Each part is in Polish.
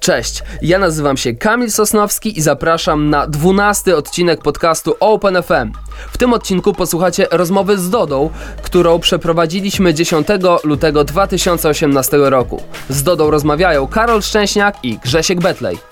Cześć, ja nazywam się Kamil Sosnowski i zapraszam na dwunasty odcinek podcastu Open FM. W tym odcinku posłuchacie rozmowy z Dodą, którą przeprowadziliśmy 10 lutego 2018 roku. Z Dodą rozmawiają Karol Szczęśniak i Grzesiek Betlej.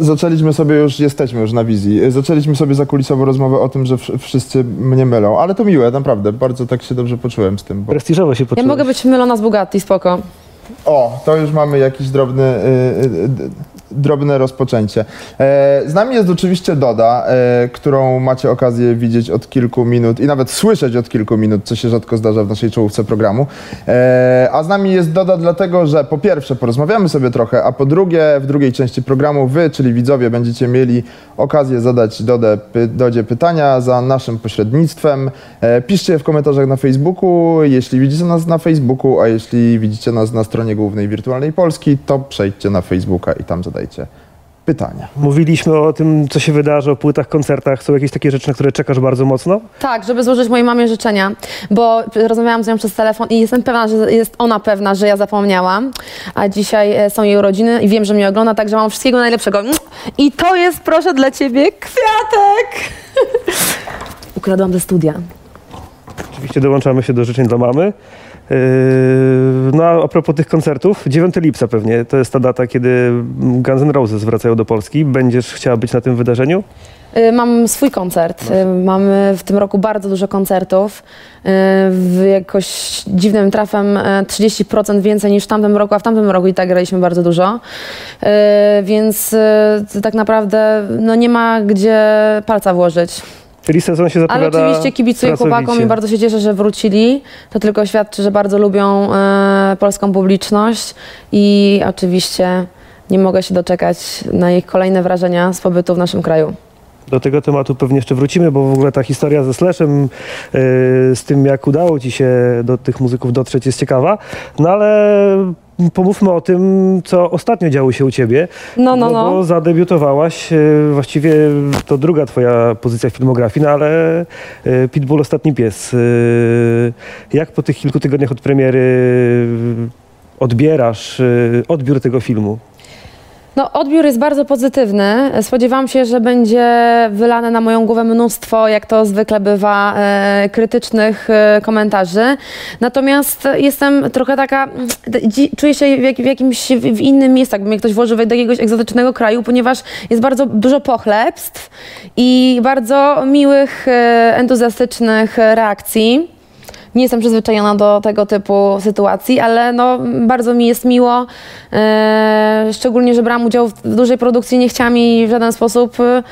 Zaczęliśmy sobie już, jesteśmy już na wizji, zaczęliśmy sobie zakulisową rozmowę o tym, że wszyscy mnie mylą, ale to miłe, naprawdę, bardzo tak się dobrze poczułem z tym. Bo... Prestiżowo się poczułem. Ja mogę być mylona z Bugatti, spoko. O, to już mamy jakiś drobny, y, y, drobne rozpoczęcie. E, z nami jest oczywiście Doda, e, którą macie okazję widzieć od kilku minut i nawet słyszeć od kilku minut, co się rzadko zdarza w naszej czołówce programu. E, a z nami jest Doda dlatego, że po pierwsze porozmawiamy sobie trochę, a po drugie w drugiej części programu wy, czyli widzowie, będziecie mieli okazję zadać Dodę, Dodzie pytania za naszym pośrednictwem. Piszcie je w komentarzach na Facebooku, jeśli widzicie nas na Facebooku, a jeśli widzicie nas na stronie głównej Wirtualnej Polski, to przejdźcie na Facebooka i tam zadajcie pytania. Mówiliśmy o tym, co się wydarzy, o płytach, koncertach. Są jakieś takie rzeczy, na które czekasz bardzo mocno? Tak, żeby złożyć mojej mamie życzenia, bo rozmawiałam z nią przez telefon i jestem pewna, że jest ona pewna, że ja zapomniałam, a dzisiaj e, są jej urodziny i wiem, że mnie ogląda, także mam wszystkiego najlepszego. I to jest, proszę, dla ciebie kwiatek! Ukradłam ze studia. Oczywiście dołączamy się do życzeń dla mamy. Yy, no a propos tych koncertów, 9 lipca pewnie to jest ta data, kiedy Guns N' Roses wracają do Polski. Będziesz chciała być na tym wydarzeniu? Yy, mam swój koncert. Yy, mamy w tym roku bardzo dużo koncertów. W jakoś dziwnym trafem 30% więcej niż w tamtym roku, a w tamtym roku i tak graliśmy bardzo dużo. Więc tak naprawdę no nie ma gdzie palca włożyć. Czyli sezon się zapowiada Ale oczywiście kibicuję chłopakom i bardzo się cieszę, że wrócili. To tylko świadczy, że bardzo lubią e, polską publiczność i oczywiście nie mogę się doczekać na ich kolejne wrażenia z pobytu w naszym kraju. Do tego tematu pewnie jeszcze wrócimy, bo w ogóle ta historia ze Slashem, yy, z tym jak udało ci się do tych muzyków dotrzeć jest ciekawa. No ale pomówmy o tym, co ostatnio działo się u ciebie. No, no, no. Bo zadebiutowałaś, e, właściwie to druga twoja pozycja w filmografii, no ale e, Pitbull Ostatni Pies. E, jak po tych kilku tygodniach od premiery odbierasz odbiór tego filmu? No, odbiór jest bardzo pozytywny. Spodziewałam się, że będzie wylane na moją głowę mnóstwo, jak to zwykle bywa, e, krytycznych e, komentarzy. Natomiast jestem trochę taka, czuję się w, w jakimś w innym miejscu, jakby mnie ktoś włożył do jakiegoś egzotycznego kraju, ponieważ jest bardzo dużo pochlebstw i bardzo miłych, e, entuzjastycznych reakcji nie jestem przyzwyczajona do tego typu sytuacji, ale no, bardzo mi jest miło, e, szczególnie, że brałam udział w dużej produkcji, nie chciałam jej w żaden sposób e,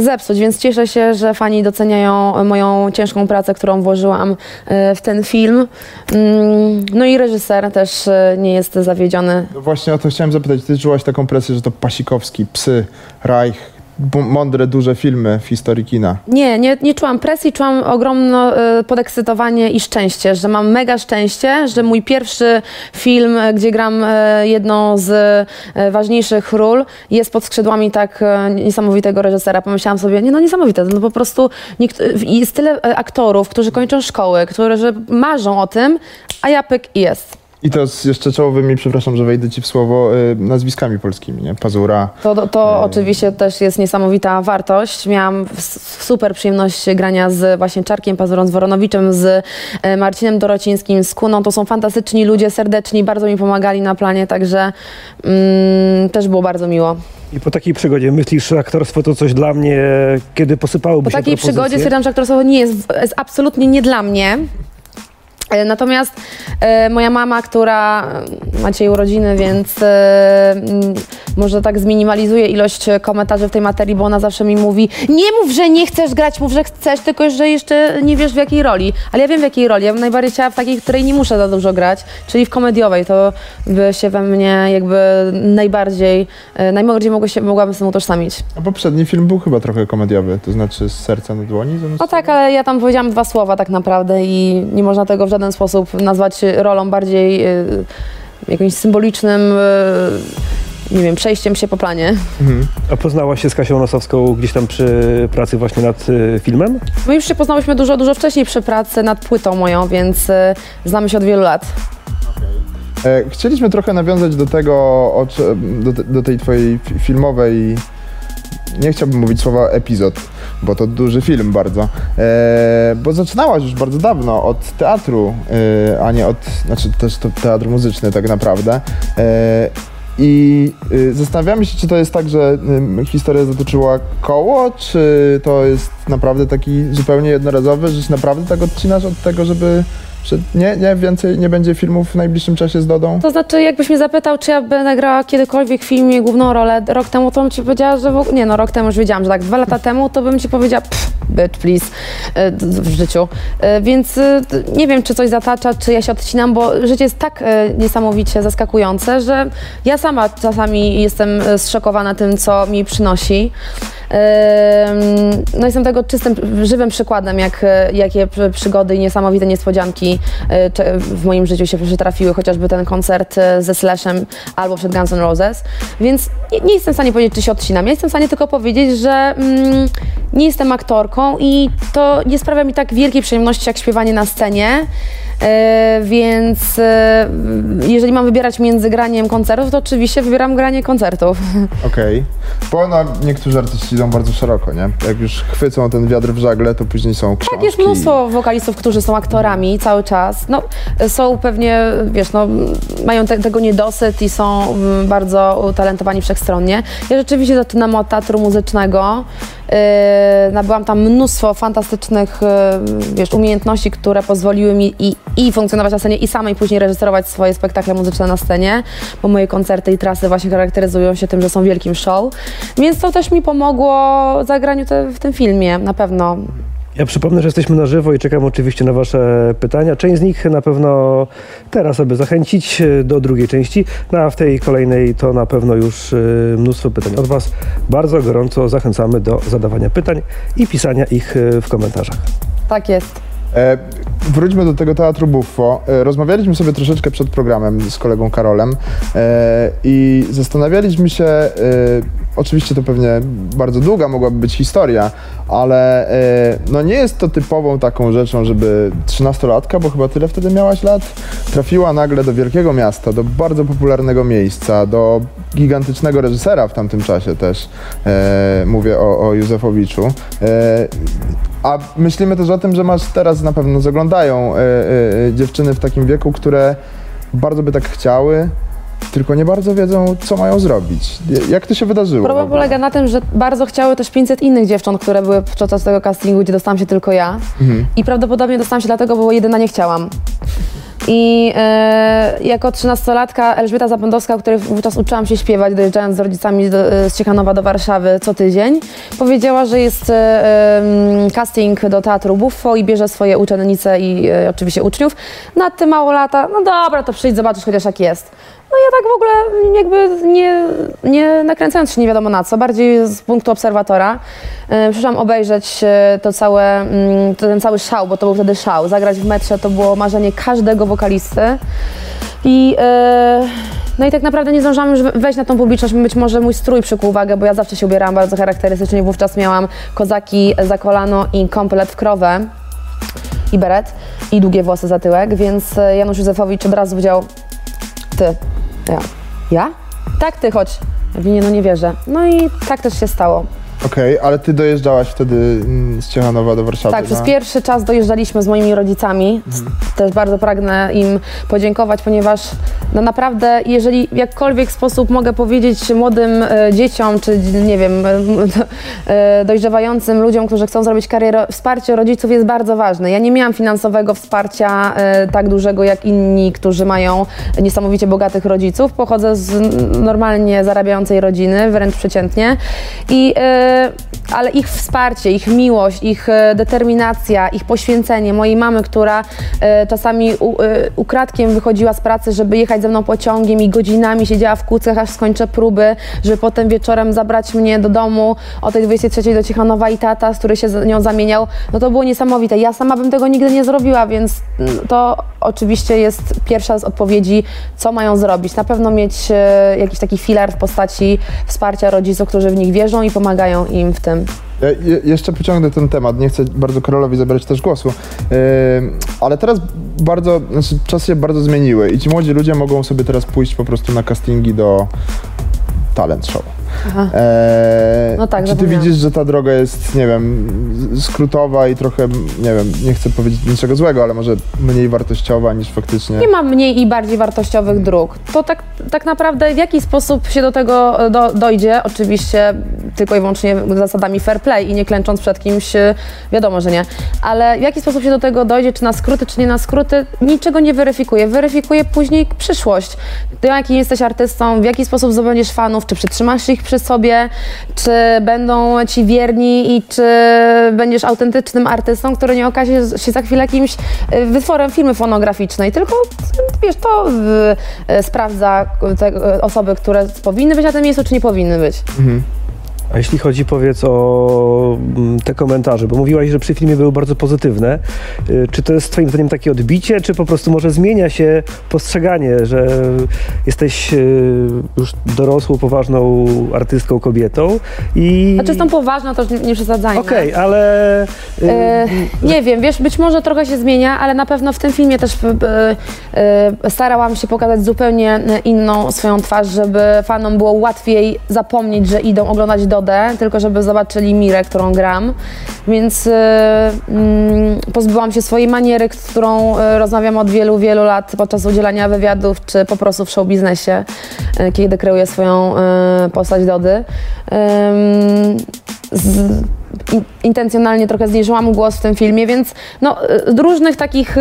zepsuć, więc cieszę się, że fani doceniają moją ciężką pracę, którą włożyłam e, w ten film. Mm, no i reżyser też nie jest zawiedziony. No właśnie o to chciałem zapytać, ty czułaś taką presję, że to Pasikowski, Psy, Reich, mądre, duże filmy w historii kina. Nie, nie, nie czułam presji, czułam ogromne podekscytowanie i szczęście, że mam mega szczęście, że mój pierwszy film, e, gdzie gram y, jedną z y, ważniejszych ról, jest pod skrzydłami tak niesamowitego reżysera. Pomyślałam sobie, nie no niesamowite, no po prostu jest tyle aktorów, którzy kończą szkoły, którzy marzą o tym, a ja pyk jest. I to z jeszcze czołowymi, przepraszam, że wejdę ci w słowo, y, nazwiskami polskimi, nie? Pazura. To, to, to y oczywiście też jest niesamowita wartość. Miałam super przyjemność grania z właśnie Czarkiem Pazurą, z Woronowiczem, z y, Marcinem Dorocińskim, z Kuną. To są fantastyczni ludzie, serdeczni, bardzo mi pomagali na planie, także mm, też było bardzo miło. I po takiej przygodzie myślisz, że aktorstwo to coś dla mnie, kiedy posypałoby po się Po takiej propozycje? przygodzie stwierdzam, że aktorstwo nie jest, jest absolutnie nie dla mnie. E, natomiast e, moja mama, która e, macie urodziny, więc e, może tak zminimalizuję ilość komentarzy w tej materii, bo ona zawsze mi mówi: Nie mów, że nie chcesz grać, mów, że chcesz, tylko że jeszcze nie wiesz w jakiej roli. Ale ja wiem w jakiej roli. Ja bym najbardziej chciała w takiej, w której nie muszę za dużo grać, czyli w komediowej. To by się we mnie jakby najbardziej, e, najbardziej się, mogłabym z tym utożsamić. A poprzedni film był chyba trochę komediowy, to znaczy z serca na dłoni? No tak, ale ja tam powiedziałam dwa słowa tak naprawdę i nie można tego w żaden sposób nazwać rolą bardziej y, jakimś symbolicznym y, nie wiem, przejściem się po planie. A poznałaś się z Kasią Nosowską gdzieś tam przy pracy właśnie nad y, filmem? My już się poznałyśmy dużo, dużo wcześniej przy pracy nad płytą moją, więc y, znamy się od wielu lat. E, Chcieliśmy trochę nawiązać do tego, do, do tej twojej fi- filmowej, nie chciałbym mówić słowa epizod, bo to duży film bardzo, e, bo zaczynałaś już bardzo dawno od teatru, e, a nie od, znaczy też to teatr muzyczny tak naprawdę. E, I y, zastanawiamy się, czy to jest tak, że historia zatoczyła koło, czy to jest naprawdę taki zupełnie jednorazowy, że naprawdę tak odcinasz od tego, żeby nie, nie, więcej nie będzie filmów w najbliższym czasie z Dodą? To znaczy, jakbyś mnie zapytał, czy ja będę grała kiedykolwiek w filmie główną rolę rok temu, to bym ci powiedziała, że w ogóle, nie no, rok temu już wiedziałam, że tak, dwa lata temu, to bym ci powiedziała, pff, bitch, please, y, w życiu. Y, Więc y, nie wiem, czy coś zatacza, czy ja się odcinam, bo życie jest tak niesamowicie zaskakujące, że ja sama czasami jestem zszokowana tym, co mi przynosi. No jestem tego czystym, żywym przykładem, jak, jakie przy- przygody i niesamowite niespodzianki e, w moim życiu się przytrafiły, chociażby ten koncert e, ze Slashem albo przed Guns N' Roses. Więc nie, nie jestem w stanie powiedzieć, czy się odcinam. Ja jestem w stanie tylko powiedzieć, że mm, nie jestem aktorką i to nie sprawia mi tak wielkiej przyjemności jak śpiewanie na scenie. E, więc e, jeżeli mam wybierać między graniem koncertów, to oczywiście wybieram granie koncertów. Okej. Bo no, niektórzy artyści idą bardzo szeroko, nie? Jak już chwycą ten wiatr w żagle, to później są książki. Tak, jest mnóstwo wokalistów, którzy są aktorami cały czas. No, są pewnie, wiesz, no, mają te, tego niedosyt i są mm, bardzo utalentowani wszechstronnie. Ja rzeczywiście zaczynam od teatru muzycznego. Yy, nabyłam tam mnóstwo fantastycznych yy, wiesz, umiejętności, które pozwoliły mi i, i funkcjonować na scenie, i samej później reżyserować swoje spektakle muzyczne na scenie, bo moje koncerty i trasy właśnie charakteryzują się tym, że są wielkim show. Więc to też mi pomogło zagraniu te, w tym filmie, na pewno. Ja przypomnę, że jesteśmy na żywo i czekam oczywiście na Wasze pytania. Część z nich na pewno teraz, aby zachęcić e, do drugiej części, no a w tej kolejnej to na pewno już e, mnóstwo pytań od Was. Bardzo gorąco zachęcamy do zadawania pytań i pisania ich e, w komentarzach. Tak jest. E, wróćmy do tego teatru Buffo. E, rozmawialiśmy sobie troszeczkę przed programem z kolegą Karolem e, i zastanawialiśmy się, e, oczywiście to pewnie bardzo długa mogłaby być historia, ale e, no nie jest to typową taką rzeczą, żeby trzynastolatka, bo chyba tyle wtedy miałaś lat, trafiła nagle do wielkiego miasta, do bardzo popularnego miejsca, do gigantycznego reżysera w tamtym czasie też. E, mówię o, o Józefowiczu. E, a myślimy też o tym, że masz teraz na pewno zaglądają dziewczyny w takim wieku, które bardzo by tak chciały, tylko nie bardzo wiedzą, co mają zrobić. Jak to się wydarzyło? Problem polega na tym, że bardzo chciały też 500 innych dziewcząt, które były podczas tego castingu, gdzie dostałam się tylko ja. I prawdopodobnie dostałam się dlatego, bo jedyna nie chciałam. I e, jako trzynastolatka Elżbieta Zapędowska, której wówczas uczyłam się śpiewać, dojeżdżając z rodzicami do, e, z Ciechanowa do Warszawy co tydzień, powiedziała, że jest e, casting do Teatru Buffo i bierze swoje uczennice i e, oczywiście uczniów. Na te mało lata, no dobra, to przyjdź, zobaczysz chociaż jak jest. No ja tak w ogóle jakby nie, nie nakręcając się nie wiadomo na co, bardziej z punktu obserwatora. E, przyszłam obejrzeć e, to całe, mm, ten cały szał, bo to był wtedy szał. Zagrać w metrze to było marzenie każdego wokalisty. I, e, no i tak naprawdę nie zdążyłam już wejść na tą publiczność. Być może mój strój przykuł uwagę, bo ja zawsze się ubierałam bardzo charakterystycznie. Wówczas miałam kozaki za kolano i komplet w krowę i beret i długie włosy za tyłek, więc Janusz Józefowicz od razu powiedział ty, ja. Tak, ty, chodź. Ja no nie wierzę. No i tak też się stało. Okej, ale ty dojeżdżałaś wtedy mm, z Ciechanowa do Warszawy. Tak, przez na- pierwszy czas dojeżdżaliśmy z moimi rodzicami. Też bardzo pragnę im podziękować, ponieważ no naprawdę, jeżeli w jakkolwiek sposób mogę powiedzieć młodym e, dzieciom, czy nie wiem, e, dojrzewającym ludziom, którzy chcą zrobić karierę, wsparcie rodziców jest bardzo ważne. Ja nie miałam finansowego wsparcia tak dużego jak inni, którzy mają niesamowicie bogatych rodziców. Pochodzę z normalnie zarabiającej rodziny, wręcz przeciętnie. I ale ich wsparcie, ich miłość, ich e, determinacja, ich poświęcenie mojej mamy, która e, czasami ukradkiem wychodziła z pracy, żeby jechać ze mną pociągiem i godzinami siedziała w kłócach, aż skończę próby, żeby potem wieczorem zabrać mnie do domu o tej 23 do Ciechanowa i tata, z który się z nią zamieniał, no to było niesamowite. Ja sama bym tego nigdy nie zrobiła, więc mm, to oczywiście jest pierwsza z odpowiedzi, co mają zrobić. Na pewno mieć jakiś taki filar w postaci wsparcia rodziców, którzy w nich wierzą i pomagają im w tym. Ja je, jeszcze pociągnę ten temat, nie chcę bardzo Karolowi zabrać też głosu, yy, ale teraz bardzo, znaczy czasy się bardzo zmieniły i ci młodzi ludzie mogą sobie teraz pójść po prostu na castingi do talent show. Eee, No tak, czy ty widzisz, że ta droga jest, nie wiem, skrótowa i trochę, nie wiem, nie chcę powiedzieć niczego złego, ale może mniej wartościowa niż faktycznie... Nie ma mniej i bardziej wartościowych dróg. To tak, tak naprawdę w jaki sposób się do tego e, do, dojdzie, oczywiście tylko i wyłącznie zasadami fair play i nie klęcząc przed kimś, e, wiadomo, że nie. Ale w jaki sposób się do tego dojdzie, czy na skróty, czy nie na skróty, niczego nie weryfikuje. Weryfikuje później przyszłość. Ty jaki jesteś artystą, w jaki sposób zdobędziesz fanów, czy przytrzymasz ich przy sobie, czy będą ci wierni i czy będziesz autentycznym artystą, który nie okaże się za chwilę jakimś e, wytworem firmy fonograficznej, tylko wiesz, to y, y, sprawdza te y, osoby, które powinny być na tym miejscu, czy nie powinny być. A jeśli chodzi powiedz o mm, te komentarze, bo mówiłaś, że przy filmie były bardzo pozytywne. Y, Czy to jest twoim zdaniem takie odbicie, czy po prostu może zmienia się postrzeganie, że jesteś y, już dorosłą, poważną artystką, kobietą i... Znaczy z tą poważną to już nie, przesadzajmy. Okej, ale... y, E, nie wiem, wiesz, być może trochę się zmienia, ale na pewno w tym filmie też e, starałam się pokazać zupełnie inną swoją twarz, żeby fanom było łatwiej zapomnieć, że idą oglądać Tylko żeby zobaczyli Mirę, którą gram. Więc mm, pozbyłam się swojej maniery, którą e, rozmawiam od wielu, wielu lat podczas udzielania wywiadów, czy po prostu w show biznesie, e, kiedy kreuję swoją e, postać Dody. Z, in, intencjonalnie trochę zniżyłam głos w tym filmie, więc no, y, różnych takich y,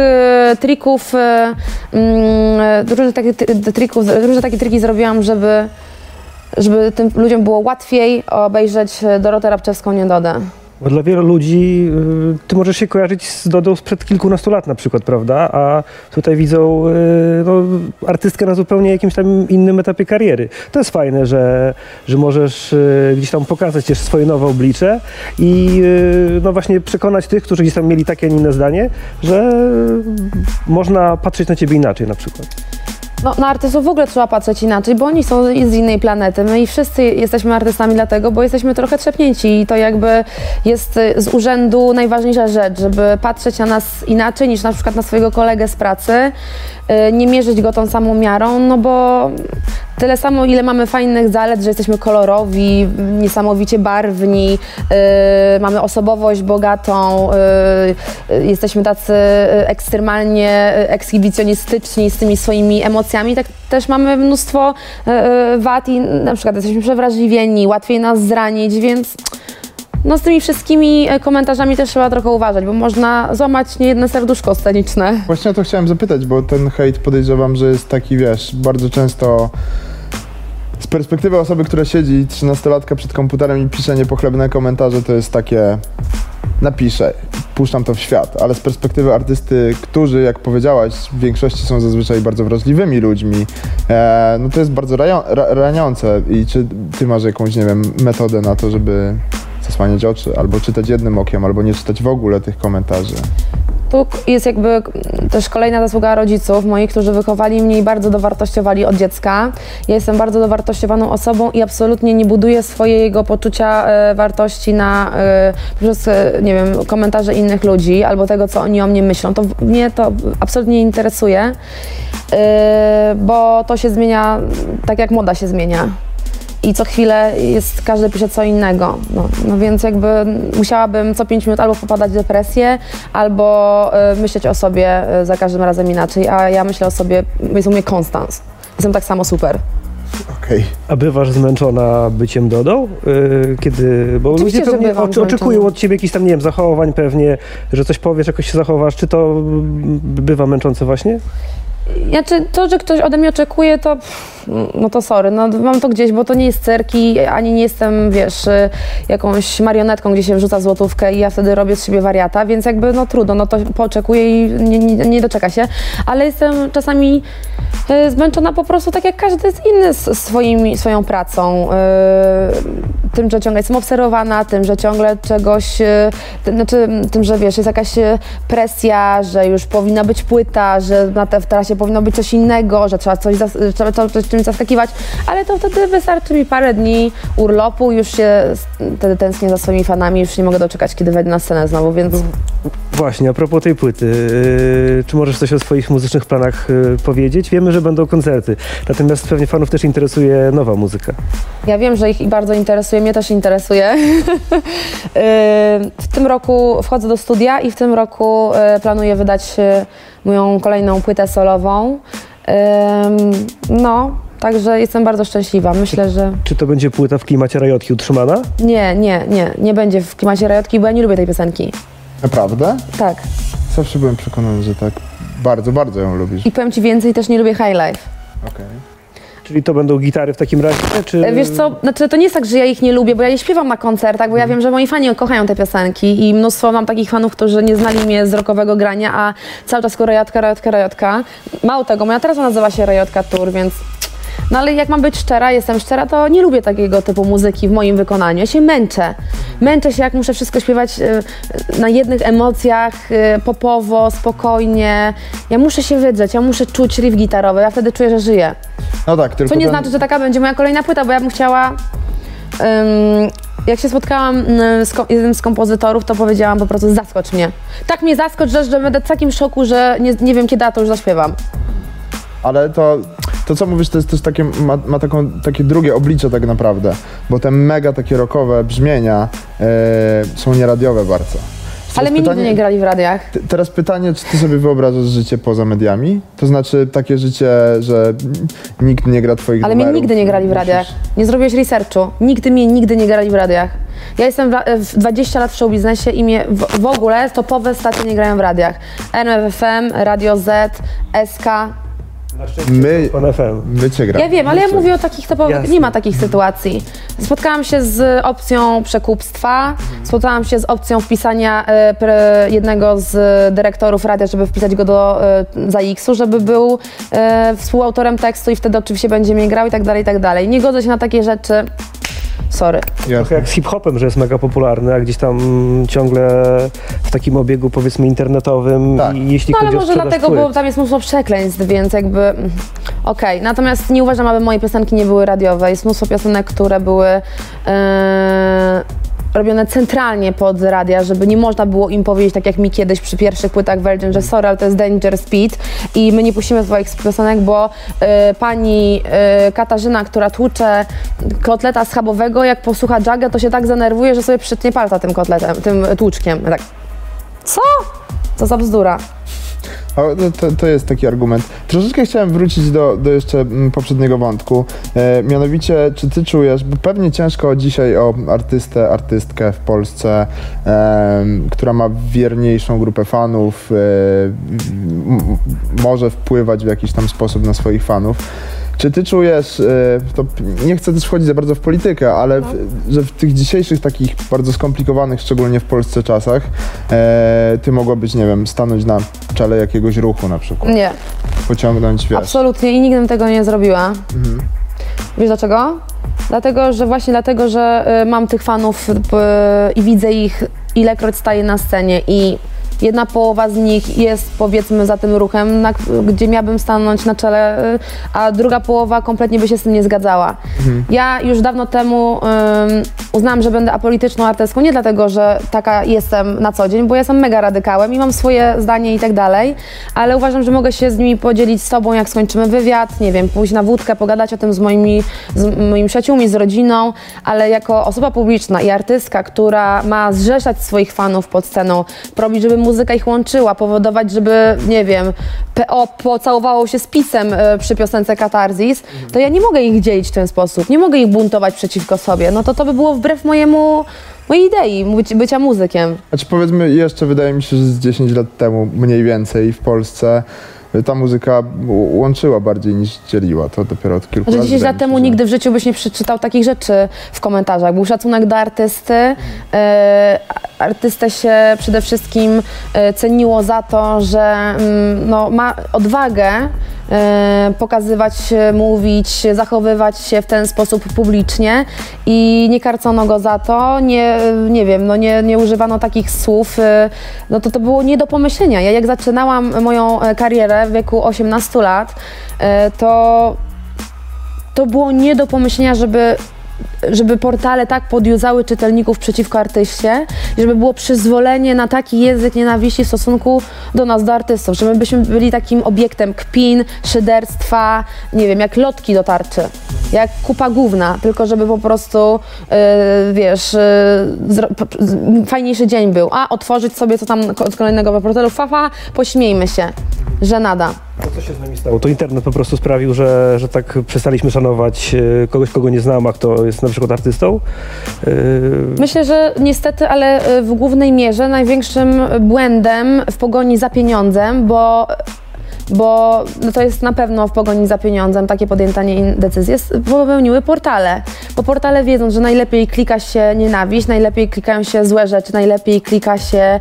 trików, y, mm, y, różnych takich trików, różne takie triki zrobiłam, żeby, żeby tym ludziom było łatwiej obejrzeć y, Dorotę Rabczewską Niedodę. Bo dla wielu ludzi y, ty możesz się kojarzyć z Dodą sprzed kilkunastu lat na przykład, prawda? A tutaj widzą y, no, artystkę na zupełnie jakimś tam innym etapie kariery. To jest fajne, że, że możesz y, gdzieś tam pokazać też swoje nowe oblicze i no właśnie przekonać tych, którzy gdzieś tam mieli takie, a nie inne zdanie, że można patrzeć na ciebie inaczej na przykład. No, na artystów w ogóle trzeba patrzeć inaczej, bo oni są z innej planety. My i wszyscy jesteśmy artystami dlatego, bo jesteśmy trochę trzepnięci i to jakby jest y, z urzędu najważniejsza rzecz, żeby patrzeć na nas inaczej niż na przykład na swojego kolegę z pracy, y, nie mierzyć go tą samą miarą, no bo tyle samo, ile mamy fajnych zalet, że jesteśmy kolorowi, niesamowicie barwni, y, mamy osobowość bogatą, y, y, jesteśmy tacy ekstremalnie ekshibicjonistyczni z tymi swoimi emocjami, tak też mamy mnóstwo y, y, wad i na przykład jesteśmy przewrażliwieni, łatwiej nas zranić, więc no z tymi wszystkimi e, komentarzami też trzeba trochę uważać, bo można złamać niejedne serduszko sceniczne. Właśnie o to chciałem zapytać, bo ten hejt podejrzewam, że jest taki, wiesz, bardzo często z perspektywy osoby, która siedzi 13-latka przed komputerem i pisze niepochlebne komentarze, to jest takie napiszę, puszczam to w świat, ale z perspektywy artysty, którzy, jak powiedziałaś, w większości są zazwyczaj bardzo wrażliwymi ludźmi, e, no to jest bardzo ra, raniące i czy ty masz jakąś, nie wiem, metodę na to, żeby zasłaniać oczy, albo czytać jednym okiem, albo nie czytać w ogóle tych komentarzy? Tu jest jakby też kolejna zasługa rodziców moich, którzy wychowali mnie i bardzo dowartościowali od dziecka. Ja jestem bardzo dowartościowaną osobą i absolutnie nie buduję swojego poczucia e, wartości na e, poprzez, e, nie wiem, komentarze innych ludzi albo tego, co oni o mnie myślą. To mnie to absolutnie nie interesuje, bo to się zmienia tak jak moda się zmienia. I co chwilę jest, każdy pisze co innego. No, no więc jakby musiałabym co pięć minut albo popadać w depresję, albo y, myśleć o sobie y, za każdym razem inaczej, a ja myślę o sobie, jest u mnie konstans. Jestem tak samo super. Okej. A bywasz zmęczona byciem Dodą? Yy, kiedy, bo Oczywiście, ludzie pewnie oczy- oczekują od ciebie jakichś tam, nie wiem, zachowań pewnie, że coś powiesz, jakoś się zachowasz. Czy to mm, bywa męczące właśnie? Znaczy, to, że ktoś ode mnie oczekuje, to pff, no to sorry, no mam to gdzieś, bo to nie jest cyrk i ani nie jestem, wiesz, y, jakąś marionetką, gdzie się wrzuca złotówkę i ja wtedy robię z siebie wariata, więc jakby no trudno, no to poczekuję i nie, nie, nie doczeka się, ale jestem czasami y, zmęczona po prostu tak jak każdy z inny swoimi, swoją pracą. y, Tym, że ciągle jestem obserwowana, tym, że ciągle czegoś, y, tym, znaczy tym, że wiesz, jest jakaś y, presja, że już powinna być płyta, że na te, w trasie powinno być coś innego, że trzeba coś, trzeba coś czymś zaskakiwać, ale to wtedy wystarczy mi parę dni urlopu, już się wtedy tęsknię za swoimi fanami, już nie mogę doczekać, kiedy wejdę na scenę znowu, więc Właśnie, a propos tej płyty, yy, czy możesz coś o swoich muzycznych planach yy, powiedzieć? Wiemy, że będą koncerty, natomiast pewnie fanów też interesuje nowa muzyka. Ja wiem, że ich bardzo interesuje, mnie też interesuje. Yy, w tym roku wchodzę do studia i w tym roku planuję wydać moją kolejną płytę solową. No, także jestem bardzo szczęśliwa. Myślę, że Czy to będzie płyta w klimacie rajotki utrzymana? nie, nie, nie, nie będzie w klimacie rajotki, bo ja nie lubię tej piosenki. Naprawdę? Tak. Zawsze byłem przekonany, że tak bardzo, bardzo ją lubisz. I powiem Ci więcej, też nie lubię high life. Okej. Czyli to będą gitary w takim razie, czy... E, Wiesz co, znaczy to nie jest tak, że ja ich nie lubię, bo ja je śpiewam na koncertach, bo ja wiem, że moi fani kochają te piosenki i mnóstwo mam takich fanów, którzy nie znali mnie z rockowego grania, a cały czas tylko rajotka, rajotka, rajotka. Mało tego, moja teraz nazywa się Rajotka Tour, więc... No ale jak mam być szczera, jestem szczera, to nie lubię takiego typu muzyki w moim wykonaniu. Ja się męczę. Męczę się, jak muszę wszystko śpiewać e, na jednych emocjach, e, popowo, spokojnie. Ja muszę się wydrzeć, ja muszę czuć riff gitarowy, ja wtedy czuję, że żyję. No tak, tylko Co nie ten- znaczy, że taka będzie moja kolejna płyta, bo ja bym chciała. ym, jak się spotkałam ym, z jednym z kompozytorów, to powiedziałam po prostu zaskocz mnie. Tak mnie zaskocz, że, że będę w takim szoku, że nie, nie wiem kiedy ja to już zaśpiewam. Ale to, to co mówisz, to jest też takie, ma, ma taką, takie drugie oblicze tak naprawdę, bo te mega takie rockowe brzmienia e, są nieradiowe bardzo. Ale mnie nigdy nie grali w radiach. T- Teraz pytanie, czy ty sobie wyobrażasz życie poza mediami? To znaczy takie życie, że nikt nie gra twoich Ale mnie numerów. nigdy nie grali w Musisz- radiach. Nie zrobiłeś researchu. Nigdy mnie nigdy nie grali w radiach. Ja jestem w, ra- w 20 lat w showbiznesie i mnie w, w ogóle topowe stacje nie grają w radiach. RMFFM, Radio Z, SK, Na szczęście My, my cię gramy. Ja wiem, ale ja mówię o takich topowych. Jasne. Nie ma takich sytuacji. Spotkałam się z opcją przekupstwa, spotkałam się z opcją wpisania e, pre, jednego z dyrektorów radia, żeby wpisać go do e, ZAX-u, żeby był e, współautorem tekstu i wtedy oczywiście będzie mnie grał i tak dalej, i tak dalej. Nie godzę się na takie rzeczy. Sorry. Trochę Jasne. jak z hip-hopem, że jest mega popularny, a gdzieś tam ciągle w takim obiegu powiedzmy internetowym Tak. i jeśli No ale chodzi o może dlatego, płyt. bo tam jest mnóstwo przekleństw, więc jakby mm, okej. Natomiast nie uważam, aby moje piosenki nie były radiowe. Jest mnóstwo piosenek, które były e, robione centralnie pod radia, żeby nie można było im powiedzieć, tak jak mi kiedyś przy pierwszych płytach Virgin, że sorry, ale to jest Danger Speed i my nie puścimy swoich piosenek, bo e, pani e, Katarzyna, która tłucze kotleta schabowego, jak posłucha Jagga, to się tak zanerwuje, że sobie przytnie palca tym kotletem, tym tłuczkiem. Tak, co? Co za bzdura. O, to- to, jest taki argument. Troszeczkę chciałem wrócić do, do jeszcze mm, poprzedniego wątku. E, mianowicie, czy ty czujesz, bo pewnie ciężko dzisiaj o artystę, artystkę w Polsce, em, która ma wierniejszą grupę fanów, e, m- może wpływać w jakiś tam sposób na swoich fanów. Czy ty czujesz, e, to nie chcę też wchodzić za bardzo w politykę, ale w, że w tych dzisiejszych takich bardzo skomplikowanych, szczególnie w Polsce czasach, e, ty mogłabyś, nie wiem, stanąć na czele jakiegoś ruchu na przykład, Nie. pociągnąć, wiesz. Absolutnie i nigdy bym tego nie zrobiła. Wiesz dlaczego? Dlatego, że właśnie dlatego, że y, mam tych fanów y, i widzę ich ilekroć staję na scenie i jedna połowa z nich jest powiedzmy za tym ruchem, na, gdzie miałabym stanąć na czele, y, a druga połowa kompletnie by się z tym nie zgadzała. Ja już dawno temu ym, uznałam, że będę apolityczną artystką, nie dlatego, że taka jestem na co dzień, bo ja jestem mega radykałem i mam swoje zdanie i tak dalej, ale uważam, że mogę się z nimi podzielić z tobą, jak skończymy wywiad, nie wiem, pójść na wódkę, pogadać o tym z moimi, z moimi przyjaciółmi, z rodziną, ale jako osoba publiczna i artystka, która ma zrzeszać swoich fanów pod sceną, robić, żeby muzyka ich łączyła, powodować, żeby, nie wiem, PO pocałowało się z pisem e, przy piosence Katarzis, to ja nie mogę ich dzielić w ten sposób, nie mogę ich buntować przeciwko sobie, no to to by było wbrew mojemu, mojej idei być, bycia muzykiem. Znaczy powiedzmy jeszcze, wydaje mi się, że z 10 lat temu mniej więcej w Polsce ta muzyka łączyła bardziej niż dzieliła. To dopiero od kilku lat. 10 wydaje lat temu nigdy w życiu byś nie przeczytał takich rzeczy w komentarzach. Był szacunek do artysty. E, artystę się przede wszystkim e, ceniło za to, że mm, no, ma odwagę pokazywać, się, mówić, zachowywać się w ten sposób publicznie i nie karcono go za to, nie, nie wiem, no nie, nie używano takich słów, e, no to to było nie do pomyślenia. Ja jak zaczynałam moją e, karierę w wieku 18 lat, e, to to było nie do pomyślenia, żeby, żeby portale tak podjuzały czytelników przeciwko artyście, żeby było przyzwolenie na taki język nienawiści w stosunku do nas, do artystów, że my byśmy byli takim obiektem kpin, szyderstwa, nie wiem, jak lotki do tarczy. Jak kupa główna, tylko żeby po prostu, yy, wiesz, yy, fajniejszy dzień był. A otworzyć sobie co tam z kolejnego portalu, fafa, pośmiejmy się. Żenada. To co się z nami stało? To internet po prostu sprawił, że, że tak przestaliśmy szanować e, kogoś, kogo nie znam, a kto jest na przykład artystą. E, Myślę, że niestety, ale y, w głównej mierze największym błędem w pogoni za pieniądzem, bo, bo no to jest na pewno w pogoni za pieniądzem takie podjętanie decyzji, popełniły portale. Bo portale wiedzą, że najlepiej klika się nienawiść, najlepiej klikają się złe rzeczy, najlepiej klika się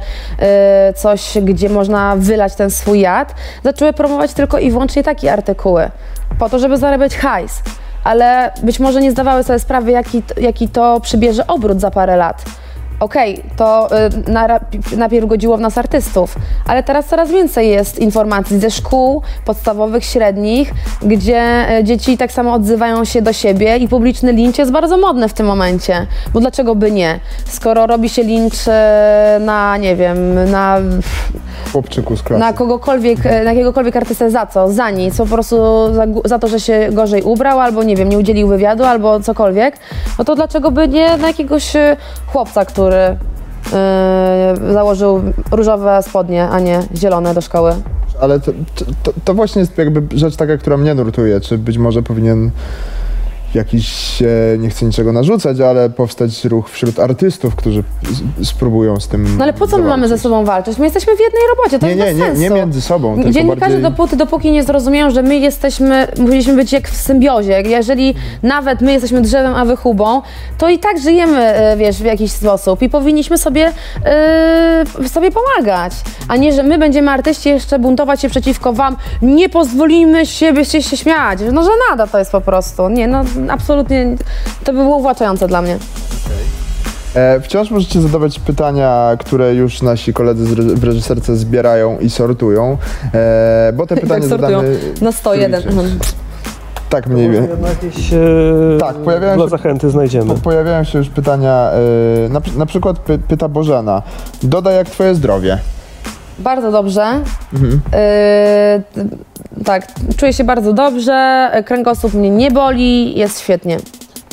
y, coś, gdzie można wylać ten swój jad. Zaczęły promować tylko i wyłącznie takie artykuły, po to, żeby zarabiać hajs ale być może nie zdawały sobie sprawy, jaki, jaki to przybierze obrót za parę lat. Okej, to y, na, najpierw godziło w nas artystów, ale teraz coraz więcej jest informacji ze szkół podstawowych, średnich, gdzie y, dzieci tak samo odzywają się do siebie i publiczny lincz jest bardzo modny w tym momencie. Bo dlaczego by nie? Skoro robi się lincz y, na, nie wiem, na Chłopczyku z klasy. na kogokolwiek, na jakiegokolwiek artystę za co? Za nic, po prostu za, za to, że się gorzej ubrał, albo nie wiem, nie udzielił wywiadu, albo cokolwiek, no to dlaczego by nie na jakiegoś chłopca, który e, założył różowe spodnie, a nie zielone do szkoły? Ale to, to, to właśnie jest jakby rzecz taka, która mnie nurtuje. Czy być może powinien jakiś, e, nie chcę niczego narzucać, ale powstać ruch wśród artystów, którzy spróbują z tym No ale po co my mamy ze sobą walczyć? My jesteśmy w jednej robocie, to Nie, jest nie, bez nie, sensu. nie między sobą, Dziennikarze bardziej... dopóty, dopóki nie zrozumieją, że my jesteśmy, powinniśmy być jak w symbiozie. Jeżeli nawet my jesteśmy drzewem, a wy chubą, to i tak żyjemy, e, wiesz, w jakiś sposób i powinniśmy sobie, e, sobie pomagać. A nie, że my będziemy artyści jeszcze buntować się przeciwko wam. Nie pozwolimy się, byście się śmiać. No, że nada to jest po prostu. Nie, no absolutnie, to by było uwłaczające dla mnie. E, wciąż możecie zadawać pytania, które już nasi koledzy z re- w reżyserce zbierają i sortują, e, bo te pytania sortują? zadamy... Na 101. trójcie. Tak mniej może więcej. jednak jakieś e, Tak, pojawiają dla się- zachęty znajdziemy. Po, pojawiają się już pytania, e, na, na przykład py, pyta Bożena, dodaj jak twoje zdrowie. Bardzo dobrze. Mhm. Yy, tak, czuję się bardzo dobrze, kręgosłup mnie nie boli, jest świetnie.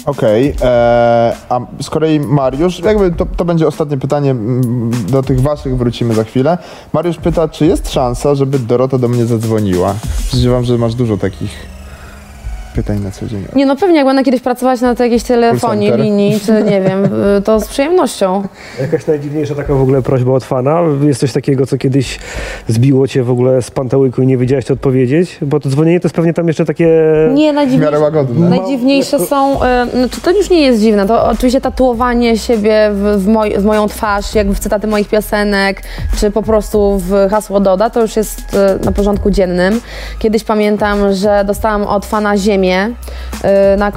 Okej, e, a z kolei Mariusz, jakby to, to będzie ostatnie pytanie, do tych waszych wrócimy za chwilę. Mariusz pyta, czy jest szansa, żeby Dorota do mnie zadzwoniła? Podejrzewam, że masz dużo takich pytań na co dzień. Nie no pewnie jak będę kiedyś pracować na tej jakiejś telefonii, linii, czy nie wiem, y, to z przyjemnością. Jakaś najdziwniejsza taka w ogóle prośba od fana? Jest coś takiego, co kiedyś zbiło cię w ogóle z pantałyku i nie wiedziałeś co odpowiedzieć? Bo to dzwonienie to jest pewnie tam jeszcze takie... Nie, W miarę najdziwniejsze, łagodne. najdziwniejsze są, znaczy to już nie jest dziwne, to oczywiście tatuowanie siebie w, w, moj, w moją twarz, jakby w cytaty moich piosenek, czy po prostu w hasło Doda, to już jest y, na porządku dziennym. Kiedyś pamiętam, że dostałam od fana ziemię y, na,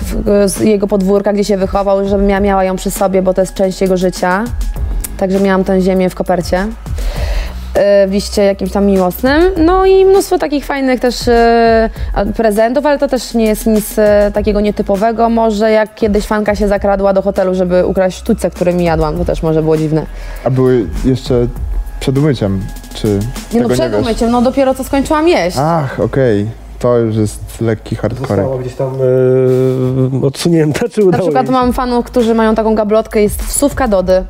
z jego podwórka, gdzie się wychował, żebym ja miała ją przy sobie, bo to jest część jego życia. Także miałam tę ziemię w kopercie y, w liście jakimś tam miłosnym. No i mnóstwo takich fajnych też y, prezentów, ale to też nie jest nic takiego nietypowego. Może jak kiedyś fanka się zakradła do hotelu, żeby ukraść sztućce, którymi jadłam, to też może było dziwne. A były jeszcze przed umyciem, czy Nie no, przed umyciem, no dopiero co skończyłam jeść. Ach, okej, to już jest lekki hardcore. Została gdzieś tam e, odsunięta, czy Na udało przykład jej się? mam fanów, którzy mają taką gablotkę, jest wsówka Dody.